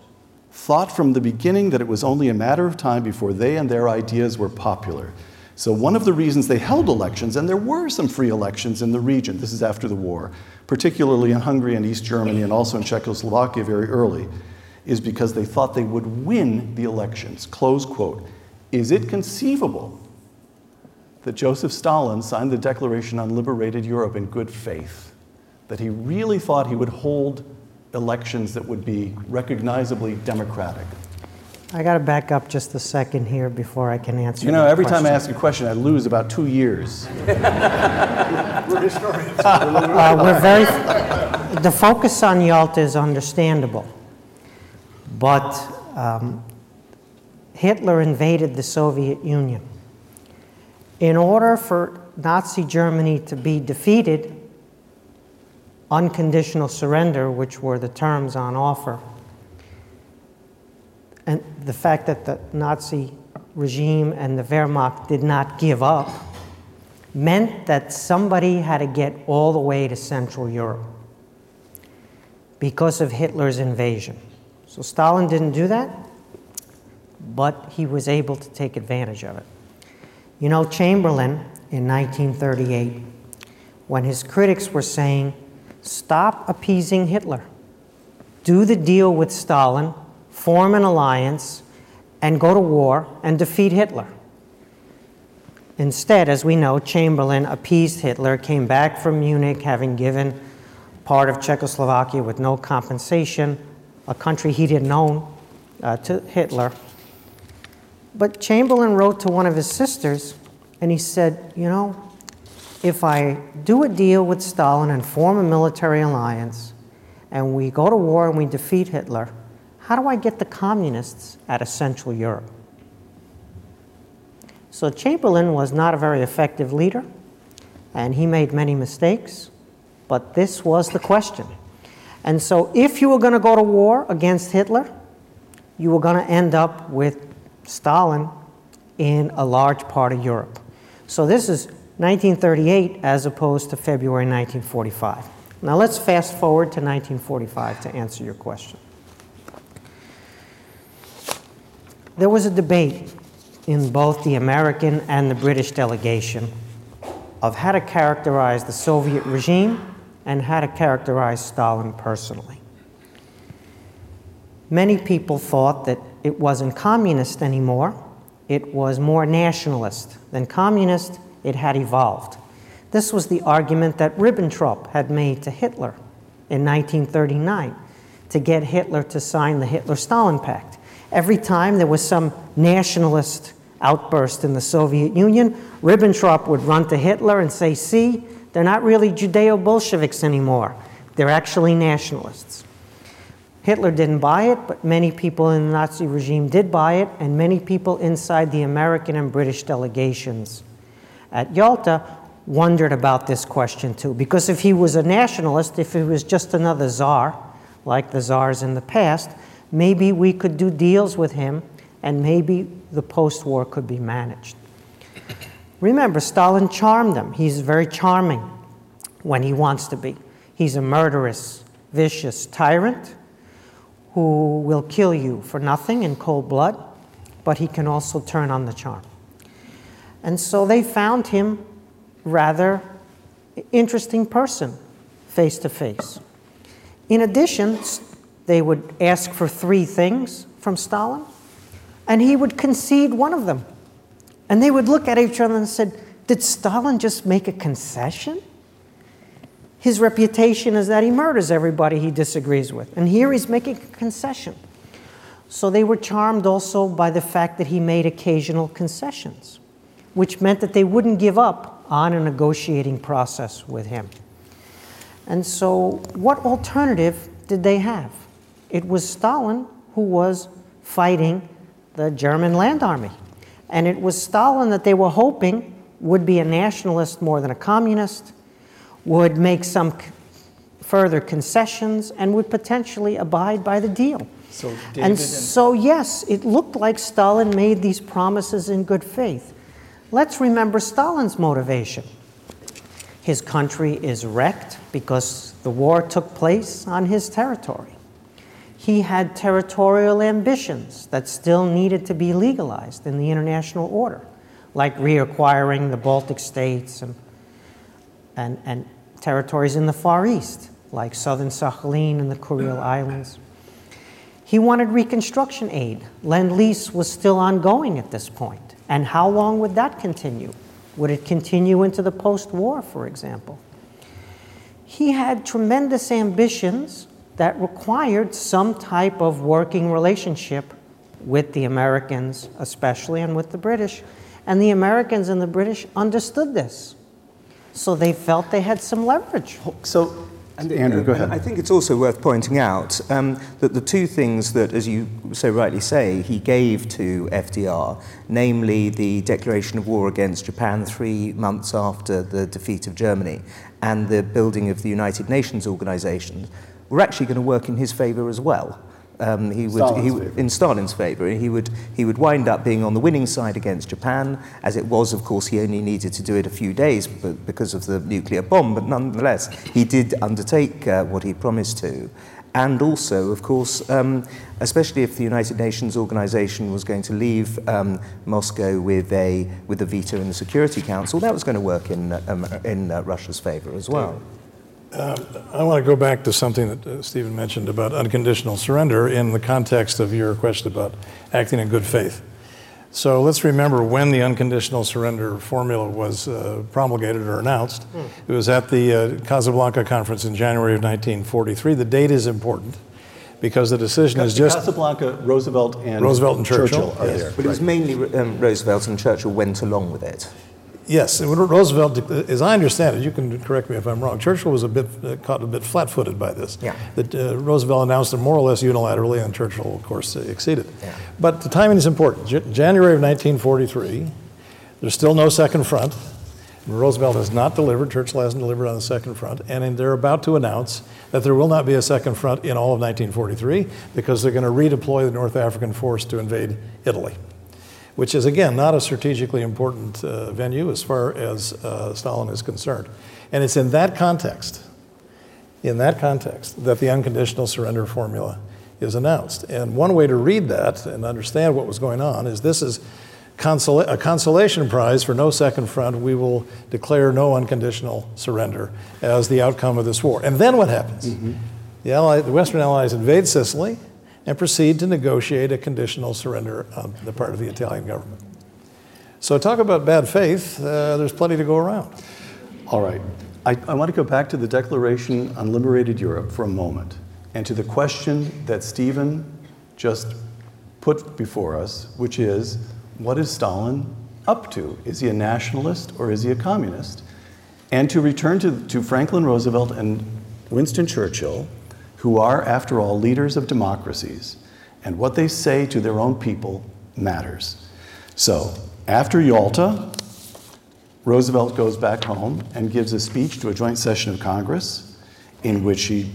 A: thought from the beginning that it was only a matter of time before they and their ideas were popular. So, one of the reasons they held elections, and there were some free elections in the region, this is after the war, particularly in Hungary and East Germany and also in Czechoslovakia very early, is because they thought they would win the elections. Close quote. Is it conceivable that Joseph Stalin signed the Declaration on Liberated Europe in good faith? That he really thought he would hold elections that would be recognizably democratic.
D: I got to back up just a second here before I can answer.
A: You know, every time I ask a question, I lose about two years.
C: We're historians.
D: Uh, we're very, the focus on Yalta is understandable, but um, Hitler invaded the Soviet Union. In order for Nazi Germany to be defeated, unconditional surrender, which were the terms on offer, and the fact that the Nazi regime and the Wehrmacht did not give up meant that somebody had to get all the way to Central Europe because of Hitler's invasion. So Stalin didn't do that, but he was able to take advantage of it. You know, Chamberlain in 1938, when his critics were saying, stop appeasing Hitler, do the deal with Stalin, form an alliance, and go to war and defeat Hitler. Instead, as we know, Chamberlain appeased Hitler, came back from Munich having given part of Czechoslovakia with no compensation, a country he didn't own, uh, to Hitler. But Chamberlain wrote to one of his sisters and he said, You know, if I do a deal with Stalin and form a military alliance, and we go to war and we defeat Hitler, how do I get the communists out of Central Europe? So Chamberlain was not a very effective leader, and he made many mistakes, but this was the question. And so if you were going to go to war against Hitler, you were going to end up with Stalin in a large part of Europe. So this is 1938 as opposed to February 1945. Now let's fast forward to 1945 to answer your question. There was a debate in both the American and the British delegation of how to characterize the Soviet regime and how to characterize Stalin personally. Many people thought that it wasn't communist anymore, it was more nationalist than communist, it had evolved. This was the argument that Ribbentrop had made to Hitler in 1939 to get Hitler to sign the Hitler Stalin Pact. Every time there was some nationalist outburst in the Soviet Union, Ribbentrop would run to Hitler and say, See, they're not really Judeo Bolsheviks anymore, they're actually nationalists. Hitler didn't buy it, but many people in the Nazi regime did buy it, and many people inside the American and British delegations at Yalta wondered about this question too. Because if he was a nationalist, if he was just another czar, like the czars in the past, maybe we could do deals with him and maybe the post war could be managed. Remember, Stalin charmed them. He's very charming when he wants to be. He's a murderous, vicious tyrant who will kill you for nothing in cold blood, but he can also turn on the charm. And so they found him rather interesting person face to face. In addition, they would ask for three things from Stalin, and he would concede one of them. And they would look at each other and said, Did Stalin just make a concession? His reputation is that he murders everybody he disagrees with. And here he's making a concession. So they were charmed also by the fact that he made occasional concessions, which meant that they wouldn't give up on a negotiating process with him. And so, what alternative did they have? It was Stalin who was fighting the German land army. And it was Stalin that they were hoping would be a nationalist more than a communist would make some further concessions and would potentially abide by the deal. So and, and so, yes, it looked like Stalin made these promises in good faith. Let's remember Stalin's motivation. His country is wrecked because the war took place on his territory. He had territorial ambitions that still needed to be legalized in the international order, like reacquiring the Baltic states and and, and territories in the Far East, like southern Sakhalin and the Kuril Islands. He wanted reconstruction aid. Lend lease was still ongoing at this point. And how long would that continue? Would it continue into the post war, for example? He had tremendous ambitions that required some type of working relationship with the Americans, especially, and with the British. And the Americans and the British understood this. So they felt they had some leverage.
B: So,
A: and, Andrew, go ahead.
B: I think it's also worth pointing out um, that the two things that, as you so rightly say, he gave to FDR, namely the declaration of war against Japan three months after the defeat of Germany and the building of the United Nations organization, were actually going to work in his favor as well. Um, he would,
A: Stalin's
B: he, in Stalin's favour. He would, he would wind up being on the winning side against Japan. As it was, of course, he only needed to do it a few days because of the nuclear bomb, but nonetheless, he did undertake uh, what he promised to. And also, of course, um, especially if the United Nations organization was going to leave um, Moscow with a, with a veto in the Security Council, that was going to work in, um, in uh, Russia's favor as well.
C: I want to go back to something that uh, Stephen mentioned about unconditional surrender in the context of your question about acting in good faith. So let's remember when the unconditional surrender formula was uh, promulgated or announced. It was at the uh, Casablanca conference in January of 1943. The date is important because the decision is just
A: Casablanca, Roosevelt, and
C: Roosevelt and Churchill,
A: are
C: yes.
A: there.
B: But it was mainly um, Roosevelt and Churchill went along with it.
C: Yes, Roosevelt, as I understand it, you can correct me if I'm wrong. Churchill was a bit uh, caught a bit flat-footed by this.
B: Yeah.
C: That uh, Roosevelt announced it more or less unilaterally, and Churchill, of course, uh, exceeded.
B: Yeah.
C: But the timing is important. J- January of 1943, there's still no second front. Roosevelt has not delivered. Churchill hasn't delivered on the second front, and they're about to announce that there will not be a second front in all of 1943 because they're going to redeploy the North African force to invade Italy which is again not a strategically important uh, venue as far as uh, Stalin is concerned. And it's in that context, in that context, that the unconditional surrender formula is announced. And one way to read that and understand what was going on is this is consola- a consolation prize for no second front. We will declare no unconditional surrender as the outcome of this war. And then what happens? The, Ally, the Western Allies invade Sicily and proceed to negotiate a conditional surrender on the part of the Italian government. So, talk about bad faith, uh, there's plenty to go around.
A: All right. I, I want to go back to the Declaration on Liberated Europe for a moment and to the question that Stephen just put before us, which is what is Stalin up to? Is he a nationalist or is he a communist? And to return to, to Franklin Roosevelt and Winston Churchill, who are, after all, leaders of democracies, and what they say to their own people matters. So, after Yalta, Roosevelt goes back home and gives a speech to a joint session of Congress in which he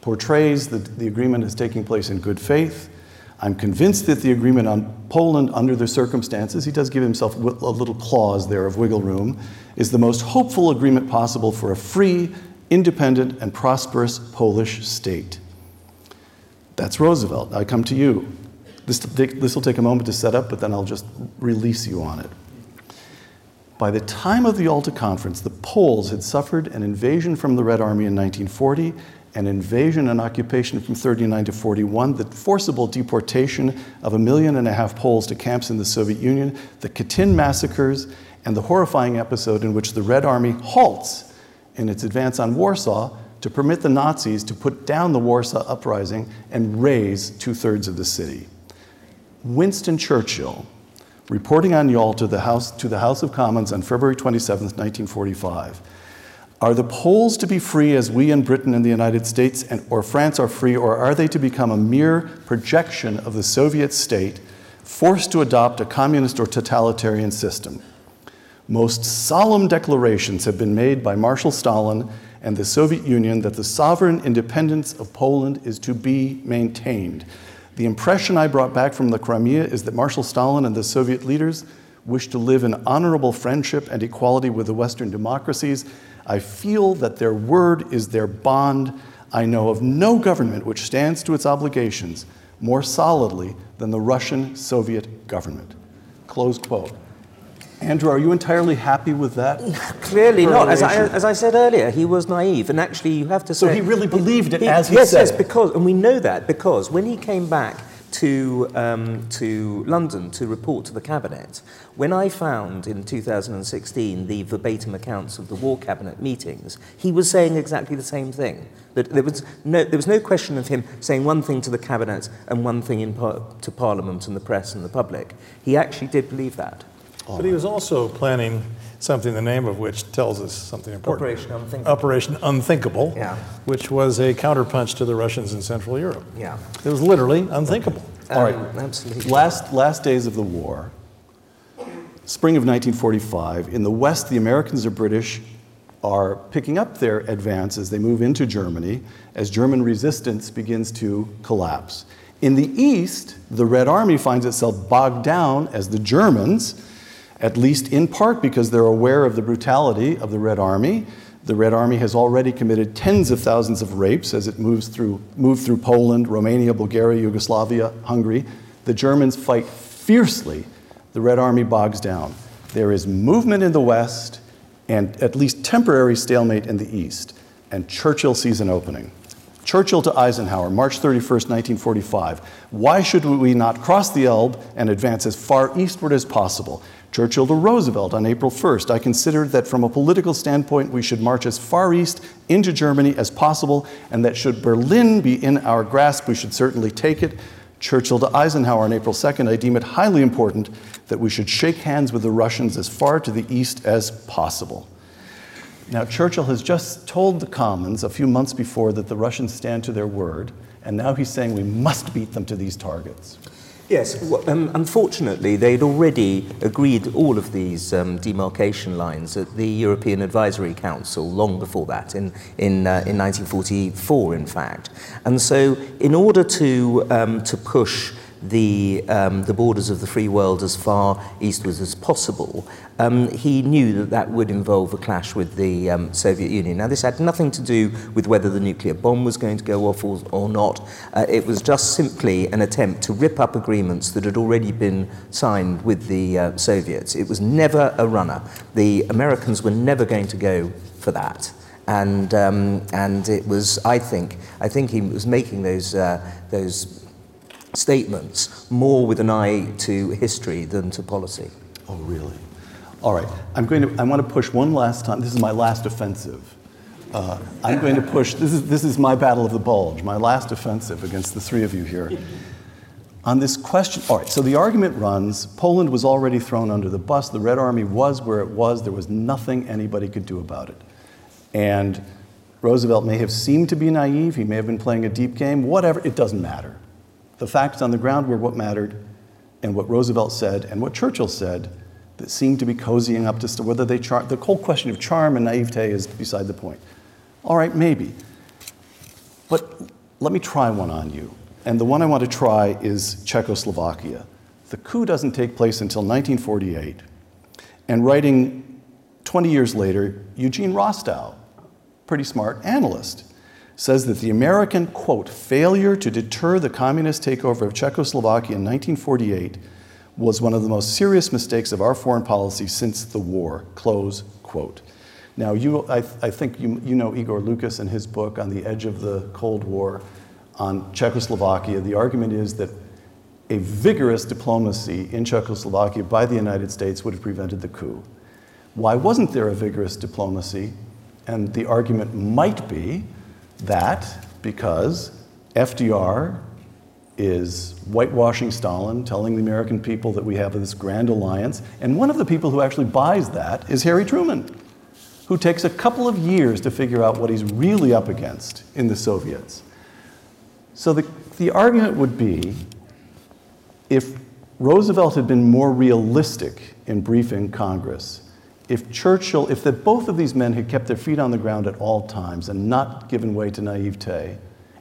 A: portrays that the agreement is taking place in good faith. I'm convinced that the agreement on Poland, under the circumstances, he does give himself a little clause there of wiggle room, is the most hopeful agreement possible for a free, independent, and prosperous Polish state. That's Roosevelt. I come to you. This, this will take a moment to set up, but then I'll just release you on it. By the time of the Yalta Conference, the Poles had suffered an invasion from the Red Army in 1940, an invasion and occupation from 39 to 41, the forcible deportation of a million and a half Poles to camps in the Soviet Union, the Katyn massacres, and the horrifying episode in which the Red Army halts in its advance on Warsaw to permit the Nazis to put down the Warsaw Uprising and raze two thirds of the city. Winston Churchill, reporting on Yalta the House, to the House of Commons on February 27, 1945. Are the Poles to be free as we in Britain and the United States and, or France are free, or are they to become a mere projection of the Soviet state forced to adopt a communist or totalitarian system? Most solemn declarations have been made by Marshal Stalin and the Soviet Union that the sovereign independence of Poland is to be maintained. The impression I brought back from the Crimea is that Marshal Stalin and the Soviet leaders wish to live in honorable friendship and equality with the Western democracies. I feel that their word is their bond. I know of no government which stands to its obligations more solidly than the Russian Soviet government. Close quote. Andrew, are you entirely happy with that?
B: Clearly not. As I, as I said earlier, he was naive, and actually, you have to say.
A: So he really believed it as he
B: yes,
A: said
B: Yes,
A: it.
B: because, and we know that because when he came back to um, to London to report to the cabinet, when I found in 2016 the verbatim accounts of the war cabinet meetings, he was saying exactly the same thing. That there was no there was no question of him saying one thing to the cabinet and one thing in par- to Parliament and the press and the public. He actually did believe that.
C: But he was also planning something, the name of which tells us something important.
B: Operation Unthinkable.
C: Operation Unthinkable,
B: Yeah.
C: which was a counterpunch to the Russians in Central Europe.
B: Yeah.
C: It was literally unthinkable.
A: All right.
B: Um, absolutely.
A: Last, last days of the war, spring of 1945, in the West, the Americans or British are picking up their advance as they move into Germany, as German resistance begins to collapse. In the east, the Red Army finds itself bogged down as the Germans, at least in part because they're aware of the brutality of the Red Army. The Red Army has already committed tens of thousands of rapes as it moves through, moved through Poland, Romania, Bulgaria, Yugoslavia, Hungary. The Germans fight fiercely. The Red Army bogs down. There is movement in the west and at least temporary stalemate in the east. And Churchill sees an opening. Churchill to Eisenhower, March 31st, 1945. Why should we not cross the Elbe and advance as far eastward as possible? Churchill to Roosevelt on April 1st. I considered that from a political standpoint, we should march as far east into Germany as possible, and that should Berlin be in our grasp, we should certainly take it. Churchill to Eisenhower on April 2nd. I deem it highly important that we should shake hands with the Russians as far to the east as possible. Now, Churchill has just told the Commons a few months before that the Russians stand to their word, and now he's saying we must beat them to these targets.
B: Yes, well, um, unfortunately, they'd already agreed all of these um, demarcation lines at the European Advisory Council long before that, in, in, uh, in 1944, in fact. And so, in order to, um, to push the, um, the borders of the free world as far eastwards as possible, um, he knew that that would involve a clash with the um, Soviet Union. Now, this had nothing to do with whether the nuclear bomb was going to go off or, or not. Uh, it was just simply an attempt to rip up agreements that had already been signed with the uh, Soviets. It was never a runner. The Americans were never going to go for that. And, um, and it was, I think, I think he was making those, uh, those statements more with an eye to history than to policy.
A: Oh, really? All right. I'm going to, I want to push one last time. This is my last offensive. Uh, I'm going to push, this is, this is my battle of the bulge, my last offensive against the three of you here. On this question, all right, so the argument runs Poland was already thrown under the bus, the Red Army was where it was, there was nothing anybody could do about it. And Roosevelt may have seemed to be naive, he may have been playing a deep game, whatever, it doesn't matter. The facts on the ground were what mattered, and what Roosevelt said and what Churchill said that seemed to be cozying up to whether they char- the whole question of charm and naivete is beside the point. All right, maybe. But let me try one on you. And the one I want to try is Czechoslovakia. The coup doesn't take place until 1948. And writing 20 years later, Eugene Rostow, pretty smart analyst, says that the American, quote, failure to deter the communist takeover of Czechoslovakia in 1948 was one of the most serious mistakes of our foreign policy since the war, close quote. Now, you, I, I think you, you know Igor Lukes and his book, On the Edge of the Cold War, on Czechoslovakia. The argument is that a vigorous diplomacy in Czechoslovakia by the United States would have prevented the coup. Why wasn't there a vigorous diplomacy? And the argument might be that because FDR is whitewashing Stalin, telling the American people that we have this grand alliance. And one of the people who actually buys that is Harry Truman, who takes a couple of years to figure out what he's really up against in the Soviets. So the, the argument would be if Roosevelt had been more realistic in briefing Congress, if Churchill, if the, both of these men had kept their feet on the ground at all times and not given way to naivete,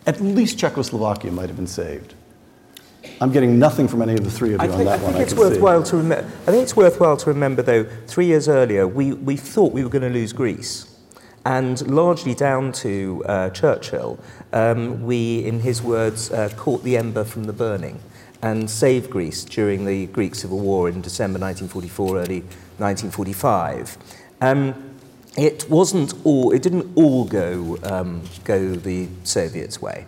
A: at least Czechoslovakia might have been saved. I'm getting nothing from any of the three of you
B: I
A: on
B: think,
A: that
B: I
A: one.
B: think it's
A: can see.
B: worthwhile to remember. I think it's worthwhile to remember, though, three years earlier, we, we thought we were going to lose Greece. And largely down to uh, Churchill, um, we, in his words, uh, caught the ember from the burning and save Greece during the Greek Civil War in December 1944, early 1945. Um, it wasn't all, it didn't all go, um, go the Soviets' way.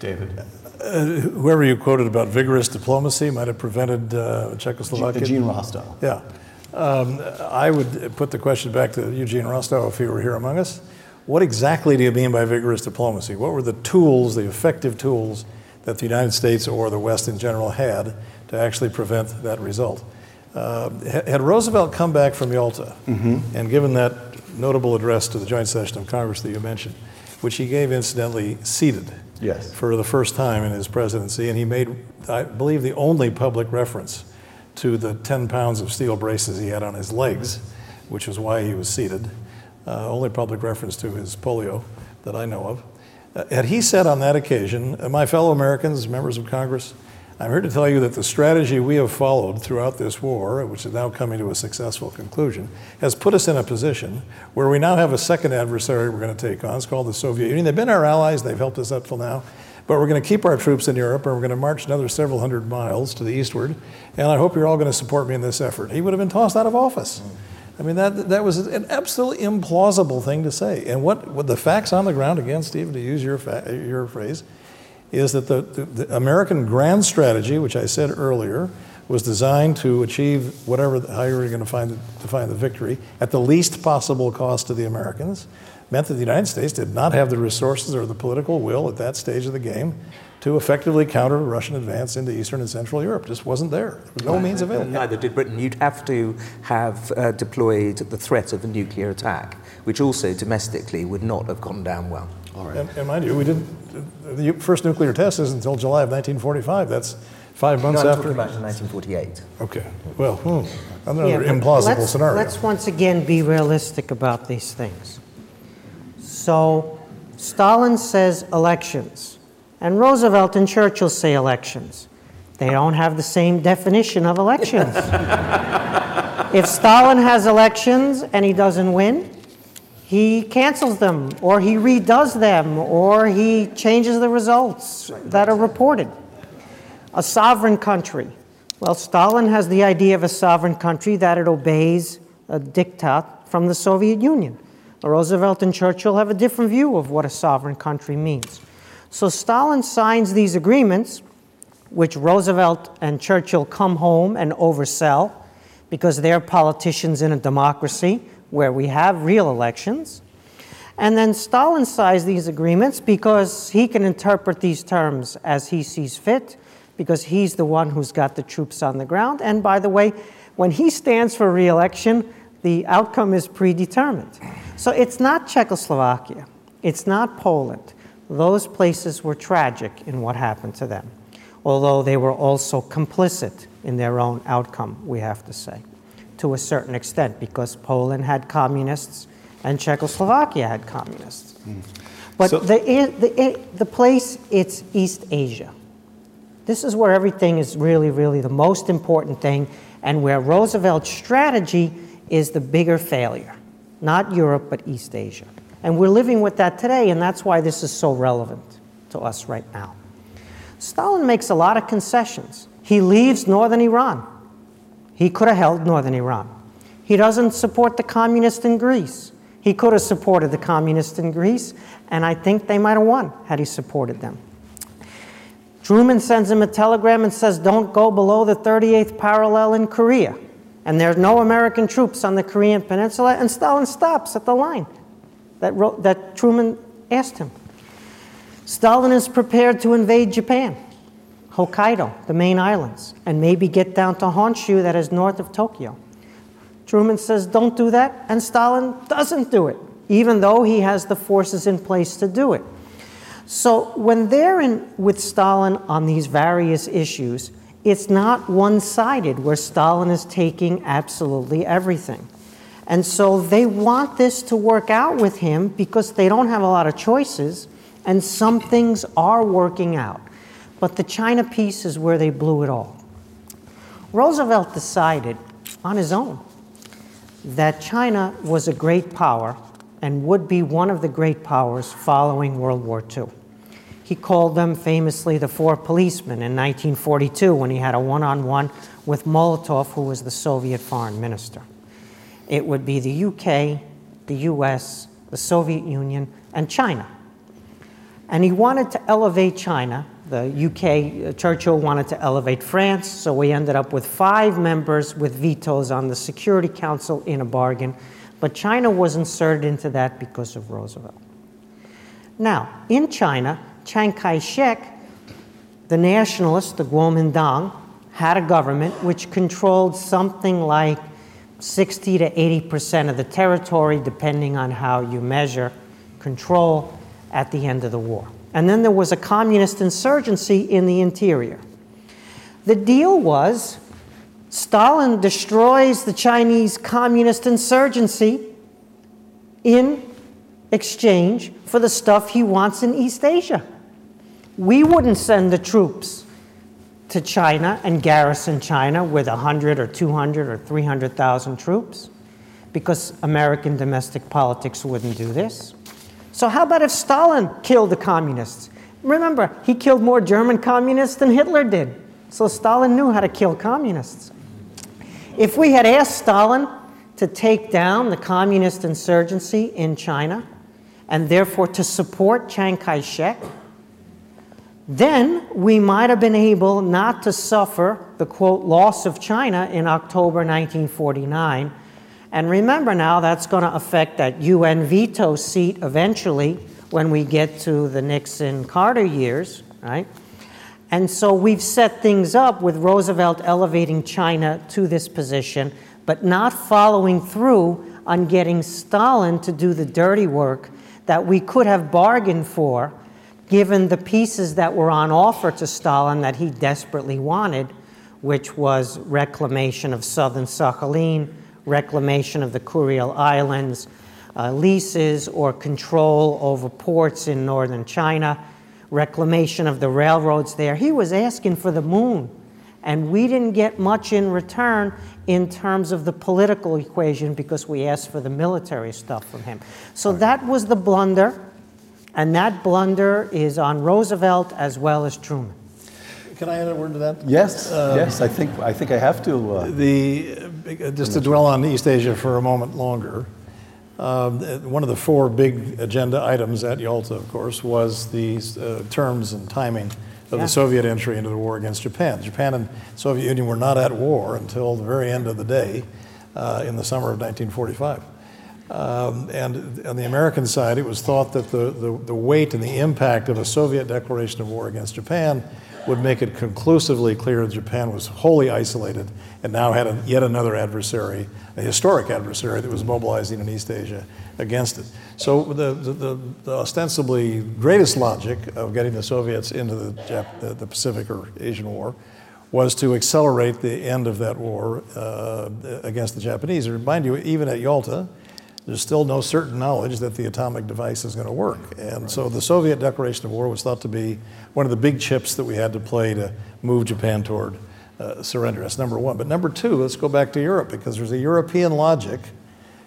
A: David.
C: Uh, whoever you quoted about vigorous diplomacy might have prevented uh, Czechoslovakia.
A: Gene Rostow.
C: Yeah. Um, I would put the question back to Eugene Rostow if he were here among us. What exactly do you mean by vigorous diplomacy? What were the tools, the effective tools, that the United States or the West in general had to actually prevent that result? Uh, had Roosevelt come back from Yalta and given that notable address to the joint session of Congress that you mentioned, which he gave incidentally seated
A: Yes.
C: for the first time in his presidency, and he made, I believe, the only public reference to the 10 pounds of steel braces he had on his legs, which was why he was seated. uh, only public reference to his polio that I know of. Uh, had he said on that occasion, uh, My fellow Americans, members of Congress, I'm here to tell you that the strategy we have followed throughout this war, which is now coming to a successful conclusion, has put us in a position where we now have a second adversary we're going to take on. It's called the Soviet Union. They've been our allies, they've helped us up till now. But we're going to keep our troops in Europe and we're going to march another several hundred miles to the eastward. And I hope you're all going to support me in this effort. He would have been tossed out of office. I mean, that, that was an absolutely implausible thing to say. And what, what the facts on the ground, again, Steve, to use your, fa- your phrase, is that the, the, the, American grand strategy, which I said earlier, was designed to achieve whatever, how you were going to find, define the victory at the least possible cost to the Americans, meant that the United States did not have the resources or the political will at that stage of the game to effectively counter a Russian advance into Eastern and Central Europe. Just wasn't there. There was no
B: Right.
C: means available.
B: Neither did Britain. You'd have to have uh, deployed the threat of a nuclear attack, which also domestically would not have gone down well.
C: And, and mind you, we didn't, the first nuclear test isn't until July of 1945. That's five months
B: No, I'm
C: after.
B: talking about in 1948.
C: Okay, well, hmm, another
D: Yeah, but
C: implausible
D: let's-
C: scenario.
D: Let's once again be realistic about these things. So, Stalin says elections, and Roosevelt and Churchill say elections. They don't have the same definition of elections. if Stalin has elections and he doesn't win, he cancels them, or he redoes them, or he changes the results that are reported. A sovereign country. Well, Stalin has the idea of a sovereign country that it obeys a diktat from the Soviet Union. Roosevelt and Churchill have a different view of what a sovereign country means. So Stalin signs these agreements, which Roosevelt and Churchill come home and oversell because they're politicians in a democracy where we have real elections. And then Stalin signs these agreements because he can interpret these terms as he sees fit, because he's the one who's got the troops on the ground. And by the way, when he stands for re election, the outcome is predetermined. So it's not Czechoslovakia, it's not Poland. Those places were tragic in what happened to them, although they were also complicit in their own outcome, we have to say, to a certain extent, because Poland had communists and Czechoslovakia had communists. Hmm. But
A: So-
D: the, the, the place, it's East Asia. This is where everything is really, really the most important thing, and where Roosevelt's strategy is the bigger failure. Not Europe, but East Asia. And we're living with that today, and that's why this is so relevant to us right now. Stalin makes a lot of concessions. He leaves northern Iran. He could have held northern Iran. He doesn't support the communists in Greece. He could have supported the communists in Greece, and I think they might have won had he supported them. Truman sends him a telegram and says, Don't go below the 38th parallel in Korea. And there's no American troops on the Korean Peninsula, and Stalin stops at the line that, Ro- that Truman asked him. Stalin is prepared to invade Japan, Hokkaido, the main islands, and maybe get down to Honshu, that is north of Tokyo. Truman says, Don't do that, and Stalin doesn't do it, even though he has the forces in place to do it. So when they're in with Stalin on these various issues, it's not one sided where Stalin is taking absolutely everything. And so they want this to work out with him because they don't have a lot of choices, and some things are working out. But the China piece is where they blew it all. Roosevelt decided on his own that China was a great power and would be one of the great powers following World War II. He called them famously the Four Policemen in 1942 when he had a one on one with Molotov, who was the Soviet foreign minister. It would be the UK, the US, the Soviet Union, and China. And he wanted to elevate China. The UK, uh, Churchill wanted to elevate France, so we ended up with five members with vetoes on the Security Council in a bargain. But China was inserted into that because of Roosevelt. Now, in China, Chiang Kai shek, the nationalists, the Kuomintang, had a government which controlled something like 60 to 80 percent of the territory, depending on how you measure control at the end of the war. And then there was a communist insurgency in the interior. The deal was Stalin destroys the Chinese communist insurgency in exchange for the stuff he wants in East Asia. We wouldn't send the troops to China and garrison China with 100 or 200 or 300,000 troops because American domestic politics wouldn't do this. So, how about if Stalin killed the communists? Remember, he killed more German communists than Hitler did. So, Stalin knew how to kill communists. If we had asked Stalin to take down the communist insurgency in China and therefore to support Chiang Kai shek, then we might have been able not to suffer the quote loss of China in October 1949. And remember now, that's going to affect that UN veto seat eventually when we get to the Nixon Carter years, right? And so we've set things up with Roosevelt elevating China to this position, but not following through on getting Stalin to do the dirty work that we could have bargained for given the pieces that were on offer to Stalin that he desperately wanted, which was reclamation of southern Sakhalin, reclamation of the Kuril Islands, uh, leases or control over ports in northern China, reclamation of the railroads there. He was asking for the moon. And we didn't get much in return in terms of the political equation because we asked for the military stuff from him. So that was the blunder. And that blunder is on Roosevelt as well as Truman.
C: Can I add a word to that?
A: Yes, yes, I think, I think I have to. Uh,
C: The, uh, just to dwell on East Asia for a moment longer, um, uh, one of the four big agenda items at Yalta, of course, was the uh, terms and timing of
D: Yeah.
C: the Soviet entry into the war against Japan. Japan and Soviet Union were not at war until the very end of the day uh, in the summer of 1945. Um, and on the American side, it was thought that the, the, the weight and the impact of a Soviet declaration of war against Japan would make it conclusively clear that Japan was wholly isolated and now had a, yet another adversary, a historic adversary that was mobilizing in East Asia against it. So the, the, the, ostensibly greatest logic of getting the Soviets into the, the, Pacific or Asian War was to accelerate the end of that war uh, against the Japanese. And remind you, even at Yalta, there's still no certain knowledge that the atomic device is going to work. And so the Soviet declaration of war was thought to be one of the big chips that we had to play to move Japan toward uh, surrender. That's number one. But number two, let's go back to Europe because there's a European logic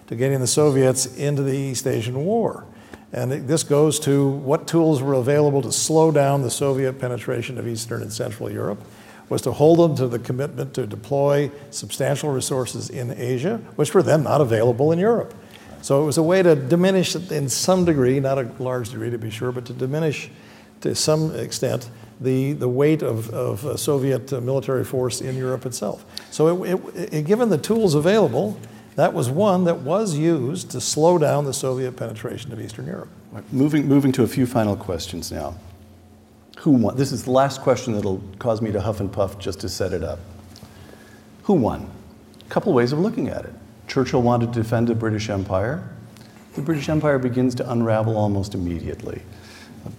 C: to getting the Soviets into the East Asian War. And it- this goes to what tools were available to slow down the Soviet penetration of Eastern and Central Europe was to hold them to the commitment to deploy substantial resources in Asia, which were then not available in Europe. So it was a way to diminish, in some degree, not a large degree to be sure, but to diminish to some extent the, the weight of, of uh, Soviet uh, military force in Europe itself. So, it, it, it, given the tools available, that was one that was used to slow down the Soviet penetration of Eastern Europe.
A: moving, moving to a few final questions now. Who won? This is the last question that'll cause me to huff and puff just to set it up. Who won? A couple ways of looking at it. Churchill wanted to defend the British Empire. The British Empire begins to unravel almost immediately.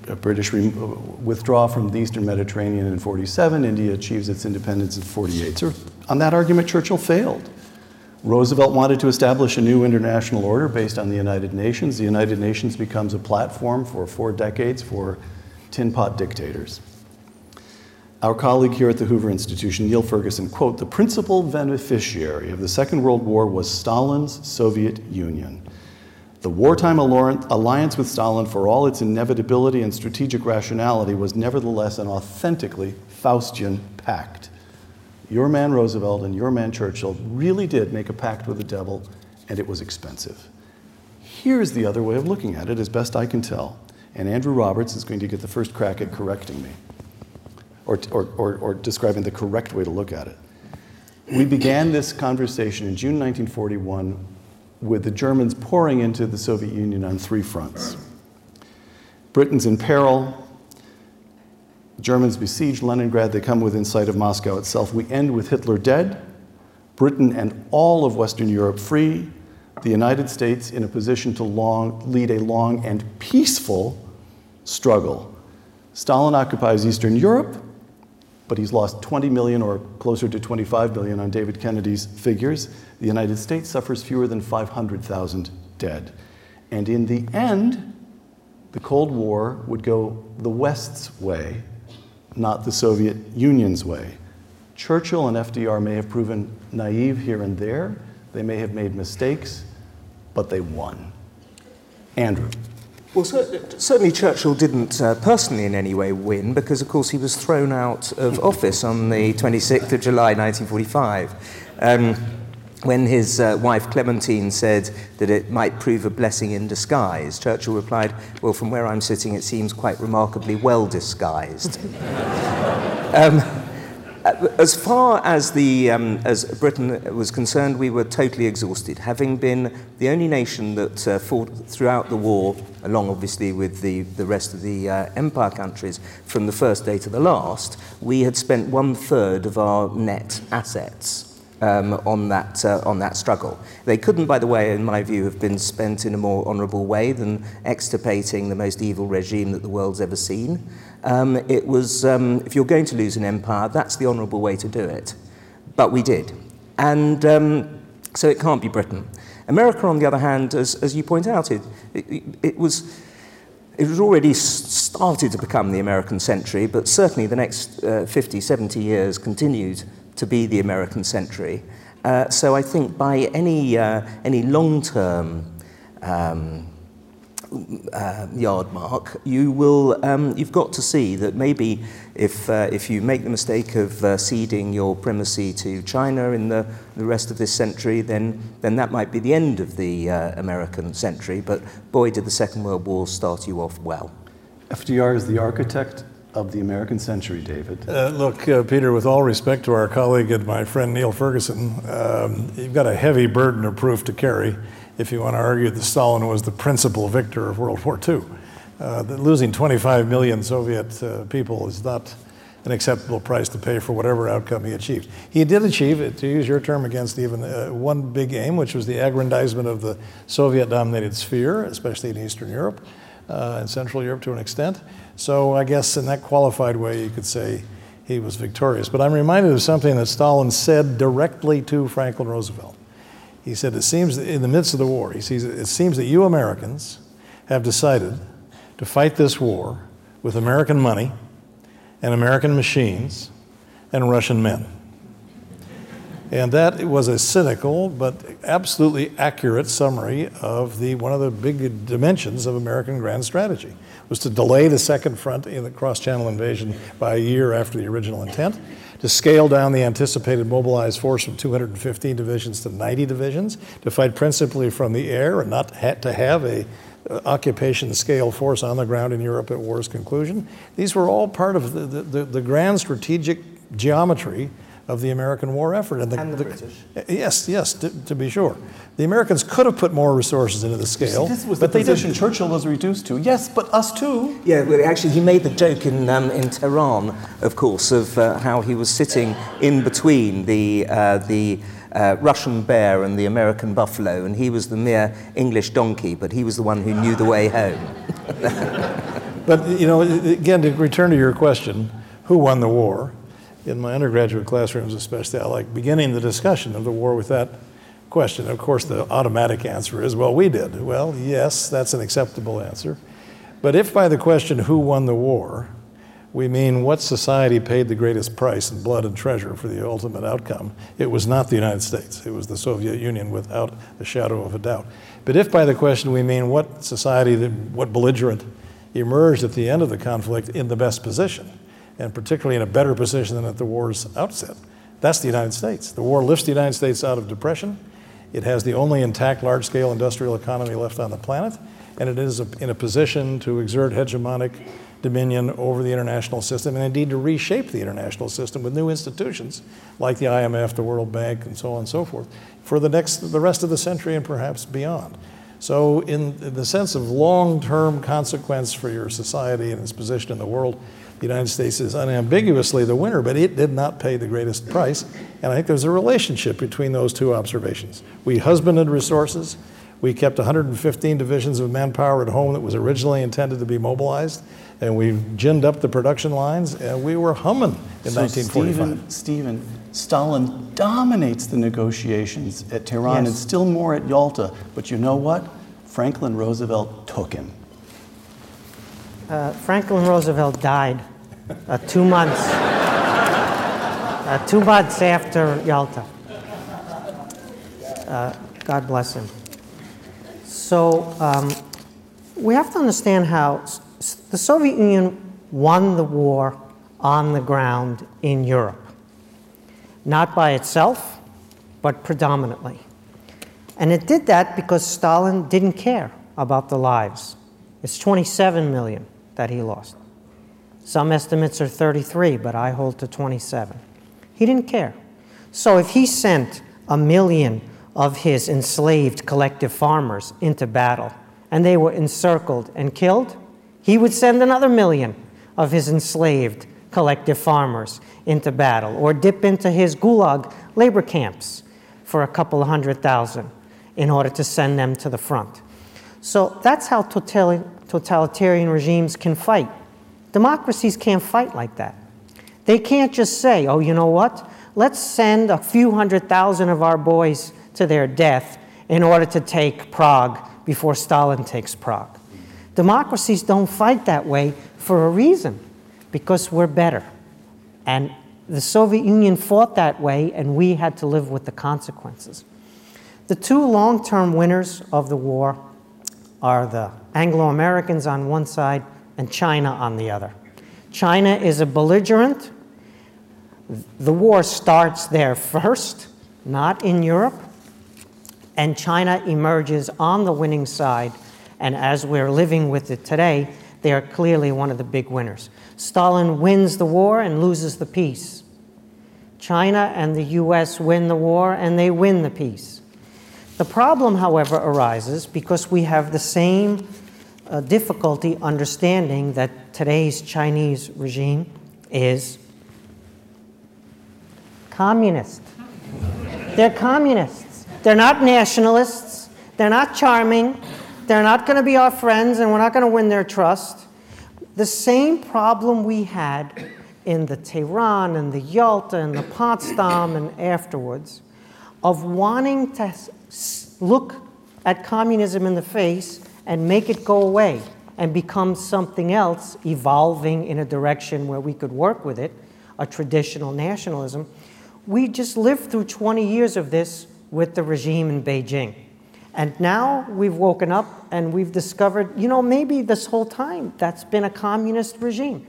A: A British re- withdraw from the Eastern Mediterranean in 47. India achieves its independence in 48. So, on that argument, Churchill failed. Roosevelt wanted to establish a new international order based on the United Nations. The United Nations becomes a platform for four decades for tin pot dictators. Our colleague here at the Hoover Institution, Niall Ferguson, quote, the principal beneficiary of the Second World War was Stalin's Soviet Union. The wartime alliance with Stalin, for all its inevitability and strategic rationality, was nevertheless an authentically Faustian pact. Your man Roosevelt and your man Churchill really did make a pact with the devil, and it was expensive. Here's the other way of looking at it, as best I can tell, and Andrew Roberts is going to get the first crack at correcting me or, or, or, or, describing the correct way to look at it. We began this conversation in June 1941 with the Germans pouring into the Soviet Union on three fronts. Britain's in peril. Germans besiege Leningrad. They come within sight of Moscow itself. We end with Hitler dead, Britain and all of Western Europe free, the United States in a position to long, lead a long and peaceful struggle. Stalin occupies Eastern Europe but he's lost 20 million or closer to 25 million on David Kennedy's figures. The United States suffers fewer than 500,000 dead. And in the end, the Cold War would go the West's way, not the Soviet Union's way. Churchill and FDR may have proven naive here and there, they may have made mistakes, but they won. Andrew.
B: Well, certainly Churchill didn't uh, personally in any way win because, of course, he was thrown out of office on the 26th of July 1945. Um, when his uh, wife Clementine said that it might prove a blessing in disguise, Churchill replied, Well, from where I'm sitting, it seems quite remarkably well disguised. um, as far as, the, um, as Britain was concerned, we were totally exhausted. Having been the only nation that uh, fought throughout the war, along obviously with the, the rest of the uh, empire countries, from the first day to the last, we had spent one third of our net assets um, on, that, uh, on that struggle. They couldn't, by the way, in my view, have been spent in a more honourable way than extirpating the most evil regime that the world's ever seen. Um, it was, um, if you're going to lose an empire, that's the honourable way to do it. But we did. And um, so it can't be Britain. America, on the other hand, as, as you point out, it, it, it was it was already started to become the American century, but certainly the next uh, 50, 70 years continued to be the American century. Uh, so I think by any, uh, any long-term um, uh, yard mark, you will, um, you've got to see that maybe if, uh, if you make the mistake of uh, ceding your primacy to China in the, the rest of this century, then, then that might be the end of the uh, American century. But boy, did the Second World War start you off well.
A: FDR is the architect of the American century, David?
C: Uh, look, uh, Peter, with all respect to our colleague and my friend Niall Ferguson, um, you've got a heavy burden of proof to carry if you want to argue that Stalin was the principal victor of World War II. Uh, losing 25 million Soviet uh, people is not an acceptable price to pay for whatever outcome he achieved. He did achieve, to use your term again, Stephen, uh, one big aim, which was the aggrandizement of the Soviet dominated sphere, especially in Eastern Europe uh, and Central Europe to an extent. So I guess in that qualified way, you could say he was victorious. But I'm reminded of something that Stalin said directly to Franklin Roosevelt. He said, It seems in the midst of the war, he says, it seems that you Americans have decided to fight this war with American money and American machines and Russian men. And that was a cynical but absolutely accurate summary of the, one of the big dimensions of American grand strategy was to delay the second front in the cross-channel invasion by a year after the original intent, to scale down the anticipated mobilized force from 215 divisions to 90 divisions, to fight principally from the air and not to have a uh, occupation scale force on the ground in Europe at war's conclusion. These were all part of the, the, the grand strategic geometry of the American war effort.
B: And the, and the, the British.
C: Yes, yes, to, to, be sure. The Americans could have put more resources into the scale.
A: See, this was but the position didn't. Churchill was reduced to. Yes, but us too.
B: Yeah, well, actually, he made the joke in, um, in Tehran, of course, of uh, how he was sitting in between the, uh, the uh, Russian bear and the American buffalo, and he was the mere English donkey, but he was the one who knew the way home.
C: but, you know, again, to return to your question, who won the war? In my undergraduate classrooms, especially, I like beginning the discussion of the war with that question. Of course, the automatic answer is, well, we did. Well, yes, that's an acceptable answer. But if by the question, who won the war, we mean what society paid the greatest price in blood and treasure for the ultimate outcome, it was not the United States. It was the Soviet Union without a shadow of a doubt. But if by the question we mean what society, what belligerent emerged at the end of the conflict in the best position, and particularly in a better position than at the war's outset. That's the United States. The war lifts the United States out of depression. It has the only intact large scale industrial economy left on the planet, and it is in a position to exert hegemonic dominion over the international system and indeed to reshape the international system with new institutions like the IMF, the World Bank, and so on and so forth for the next the rest of the century and perhaps beyond. So in, in the sense of long-term consequence for your society and its position in the world, the United States is unambiguously the winner, but it did not pay the greatest price. And I think there's a relationship between those two observations. We husbanded resources. We kept 115 divisions of manpower at home that was originally intended to be mobilized, and we ginned up the production lines, and we were humming in
A: so
C: 1945.
A: Stephen, Stephen, Stalin dominates the negotiations at Tehran
B: yes.
A: and still more at Yalta. But you know what? Franklin Roosevelt took him?
D: Uh, Franklin Roosevelt died uh, two months, uh, two months after Yalta. Uh, God bless him. So um, we have to understand how s- the Soviet Union won the war on the ground in Europe, not by itself, but predominantly. And it did that because Stalin didn't care about the lives. It's 27 million that he lost. Some estimates are 33, but I hold to 27. He didn't care. So if he sent a million of his enslaved collective farmers into battle and they were encircled and killed, he would send another million of his enslaved collective farmers into battle or dip into his gulag labor camps for a couple of hundred thousand in order to send them to the front. So that's how totali- totalitarian regimes can fight. Democracies can't fight like that. They can't just say, oh, you know what? Let's send a few hundred thousand of our boys to their death in order to take Prague before Stalin takes Prague. Democracies don't fight that way for a reason, because we're better. And the Soviet Union fought that way, and we had to live with the consequences. The two long term winners of the war are the Anglo Americans on one side and China on the other. China is a belligerent. The war starts there first, not in Europe. And China emerges on the winning side. And as we're living with it today, they are clearly one of the big winners. Stalin wins the war and loses the peace. China and the US win the war and they win the peace. The problem, however, arises because we have the same uh, difficulty understanding that today's Chinese regime is communist. They're communists. They're not nationalists. They're not charming. They're not going to be our friends, and we're not going to win their trust. The same problem we had in the Tehran and the Yalta and the Potsdam and afterwards of wanting to look at communism in the face and make it go away and become something else, evolving in a direction where we could work with it, a traditional nationalism. We just lived through 20 years of this with the regime in Beijing. And now we've woken up and we've discovered, you know, maybe this whole time that's been a communist regime.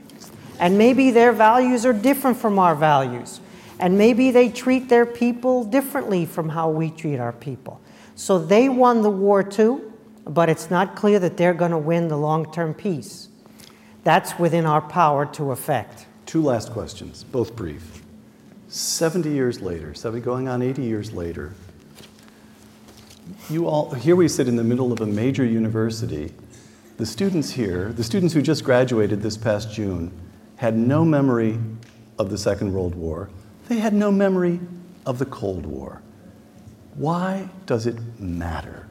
D: And maybe their values are different from our values. And maybe they treat their people differently from how we treat our people. So they won the war too, but it's not clear that they're going to win the long term peace. That's within our power to effect.
A: Two last questions, both brief. 70 years later, 70 going on 80 years later, you all, here we sit in the middle of a major university. The students here, the students who just graduated this past June, had no memory of the Second World War. They had no memory of the Cold War. Why does it matter?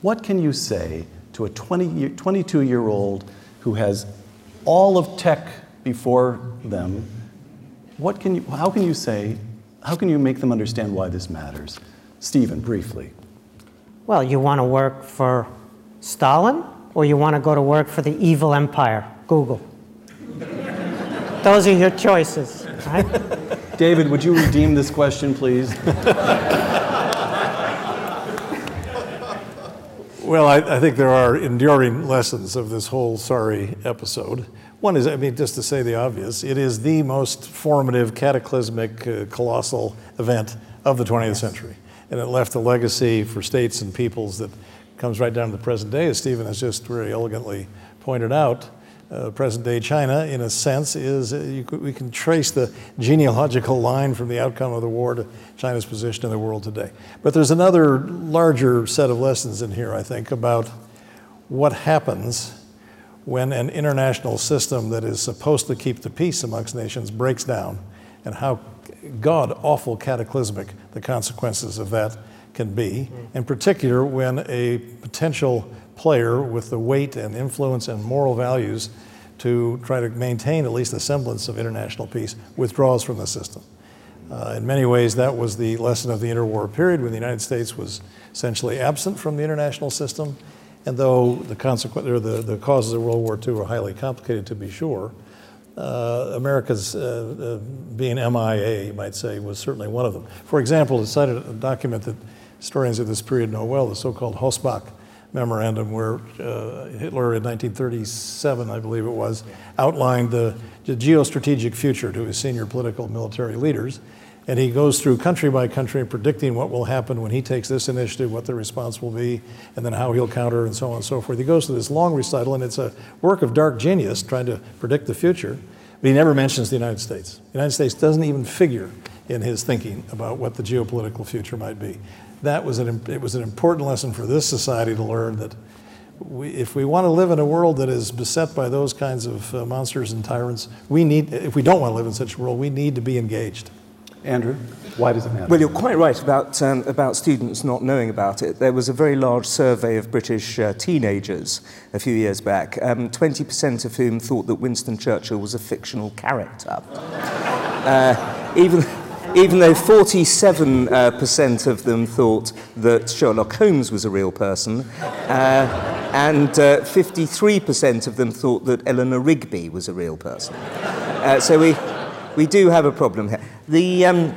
A: What can you say to a 20 22 year old who has all of tech before them? What can you, how can you say, how can you make them understand why this matters? Stephen, briefly.
D: Well, you want to work for Stalin or you want to go to work for the evil empire, Google? Those are your choices, right?
A: David, would you redeem this question, please?
C: Well, I, I think there are enduring lessons of this whole sorry episode. One is, I mean, just to say the obvious, it is the most formative, cataclysmic, uh, colossal event of the 20th century. And it left a legacy for states and peoples that comes right down to the present day, as Stephen has just very elegantly pointed out. Uh, present day China, in a sense, is uh, you could, we can trace the genealogical line from the outcome of the war to China's position in the world today. But there's another larger set of lessons in here, I think, about what happens when an international system that is supposed to keep the peace amongst nations breaks down and how god awful cataclysmic the consequences of that can be, in particular when a potential player with the weight and influence and moral values to try to maintain at least a semblance of international peace withdraws from the system. Uh, in many ways, that was the lesson of the interwar period when the United States was essentially absent from the international system. And though the, consequent, or the, the causes of World War II are highly complicated, to be sure, uh, America's uh, uh, being MIA, you might say, was certainly one of them. For example, it cited a document that historians of this period know well, the so called Hossbach memorandum, where uh, Hitler in 1937, I believe it was, outlined the, the geostrategic future to his senior political military leaders. And he goes through country by country predicting what will happen when he takes this initiative, what the response will be, and then how he'll counter, and so on and so forth. He goes through this long recital, and it's a work of dark genius trying to predict the future. But he never mentions the United States. The United States doesn't even figure in his thinking about what the geopolitical future might be. That was an, it was an important lesson for this society to learn that we, if we want to live in a world that is beset by those kinds of uh, monsters and tyrants, we need, if we don't want to live in such a world, we need to be engaged.
A: Andrew, why does it matter?
B: Well, you're quite right about, um, about students not knowing about it. There was a very large survey of British uh, teenagers a few years back, um, 20% of whom thought that Winston Churchill was a fictional character. uh, even, even though 47% uh, of them thought that Sherlock Holmes was a real person, uh, and 53% uh, of them thought that Eleanor Rigby was a real person. Uh, so we, we do have a problem here. The, um,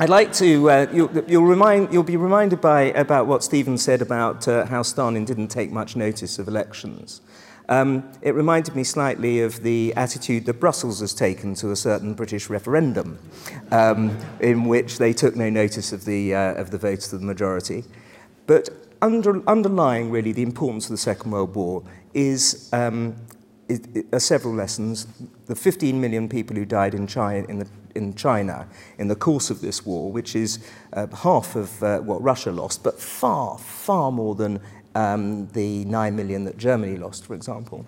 B: I'd like to, uh, you'll, you'll, remind, you'll be reminded by, about what Stephen said about uh, how Stalin didn't take much notice of elections. Um, it reminded me slightly of the attitude that Brussels has taken to a certain British referendum, um, in which they took no notice of the, uh, of the votes of the majority. But under, underlying, really, the importance of the Second World War is, um, are several lessons. The 15 million people who died in China in the in China in the course of this war, which is uh, half of uh, what Russia lost, but far, far more than um, the 9 million that Germany lost, for example.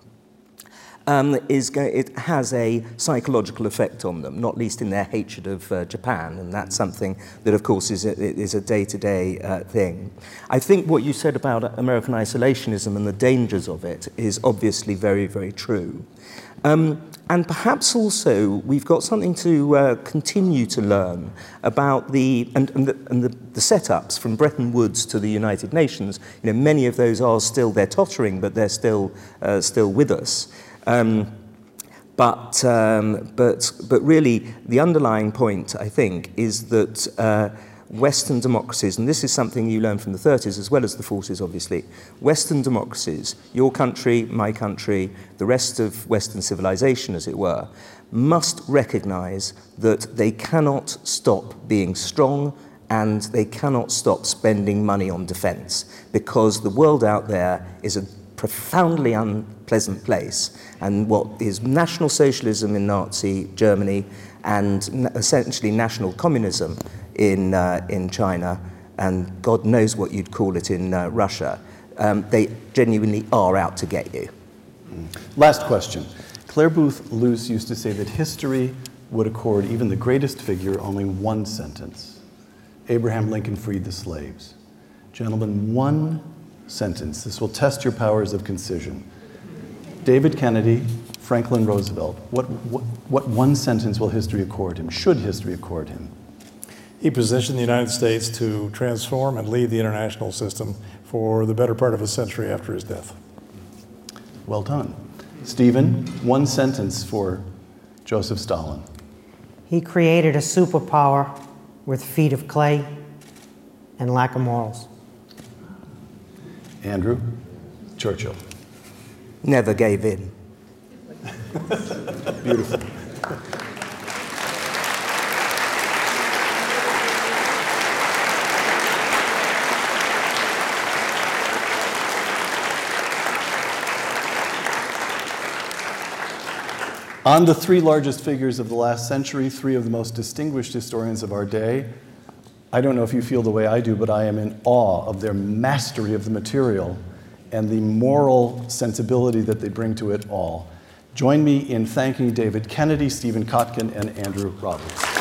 B: Um, is go- it has a psychological effect on them, not least in their hatred of uh, Japan, and that's something that, of course, is a, is a day-to-day uh, thing. I think what you said about American isolationism and the dangers of it is obviously very, very true. Um, and perhaps also we've got something to uh, continue to learn about the and, and, the, and the, the setups from Bretton Woods to the United Nations. You know, many of those are still they're tottering, but they're still uh, still with us. Um, but, um, but, but really, the underlying point, I think, is that uh, Western democracies, and this is something you learn from the 30s as well as the 40s, obviously, Western democracies, your country, my country, the rest of Western civilization, as it were, must recognize that they cannot stop being strong and they cannot stop spending money on defense because the world out there is a profoundly unpleasant place. And what is National Socialism in Nazi Germany and essentially national communism in, uh, in China, and God knows what you'd call it in uh, Russia, um, they genuinely are out to get you.
A: Last question. Clare Boothe Luce used to say that history would accord even the greatest figure only one sentence Abraham Lincoln freed the slaves. Gentlemen, one sentence. This will test your powers of concision. David Kennedy, Franklin Roosevelt, what, what, what one sentence will history accord him? Should history accord him?
C: He positioned the United States to transform and lead the international system for the better part of a century after his death.
A: Well done. Stephen, one sentence for Joseph Stalin.
D: He created a superpower with feet of clay and lack of morals.
A: Andrew, Churchill.
B: Never gave in.
A: Beautiful. On the three largest figures of the last century, three of the most distinguished historians of our day, I don't know if you feel the way I do, but I am in awe of their mastery of the material and the moral sensibility that they bring to it all. Join me in thanking David Kennedy, Stephen Kotkin, and Andrew Roberts.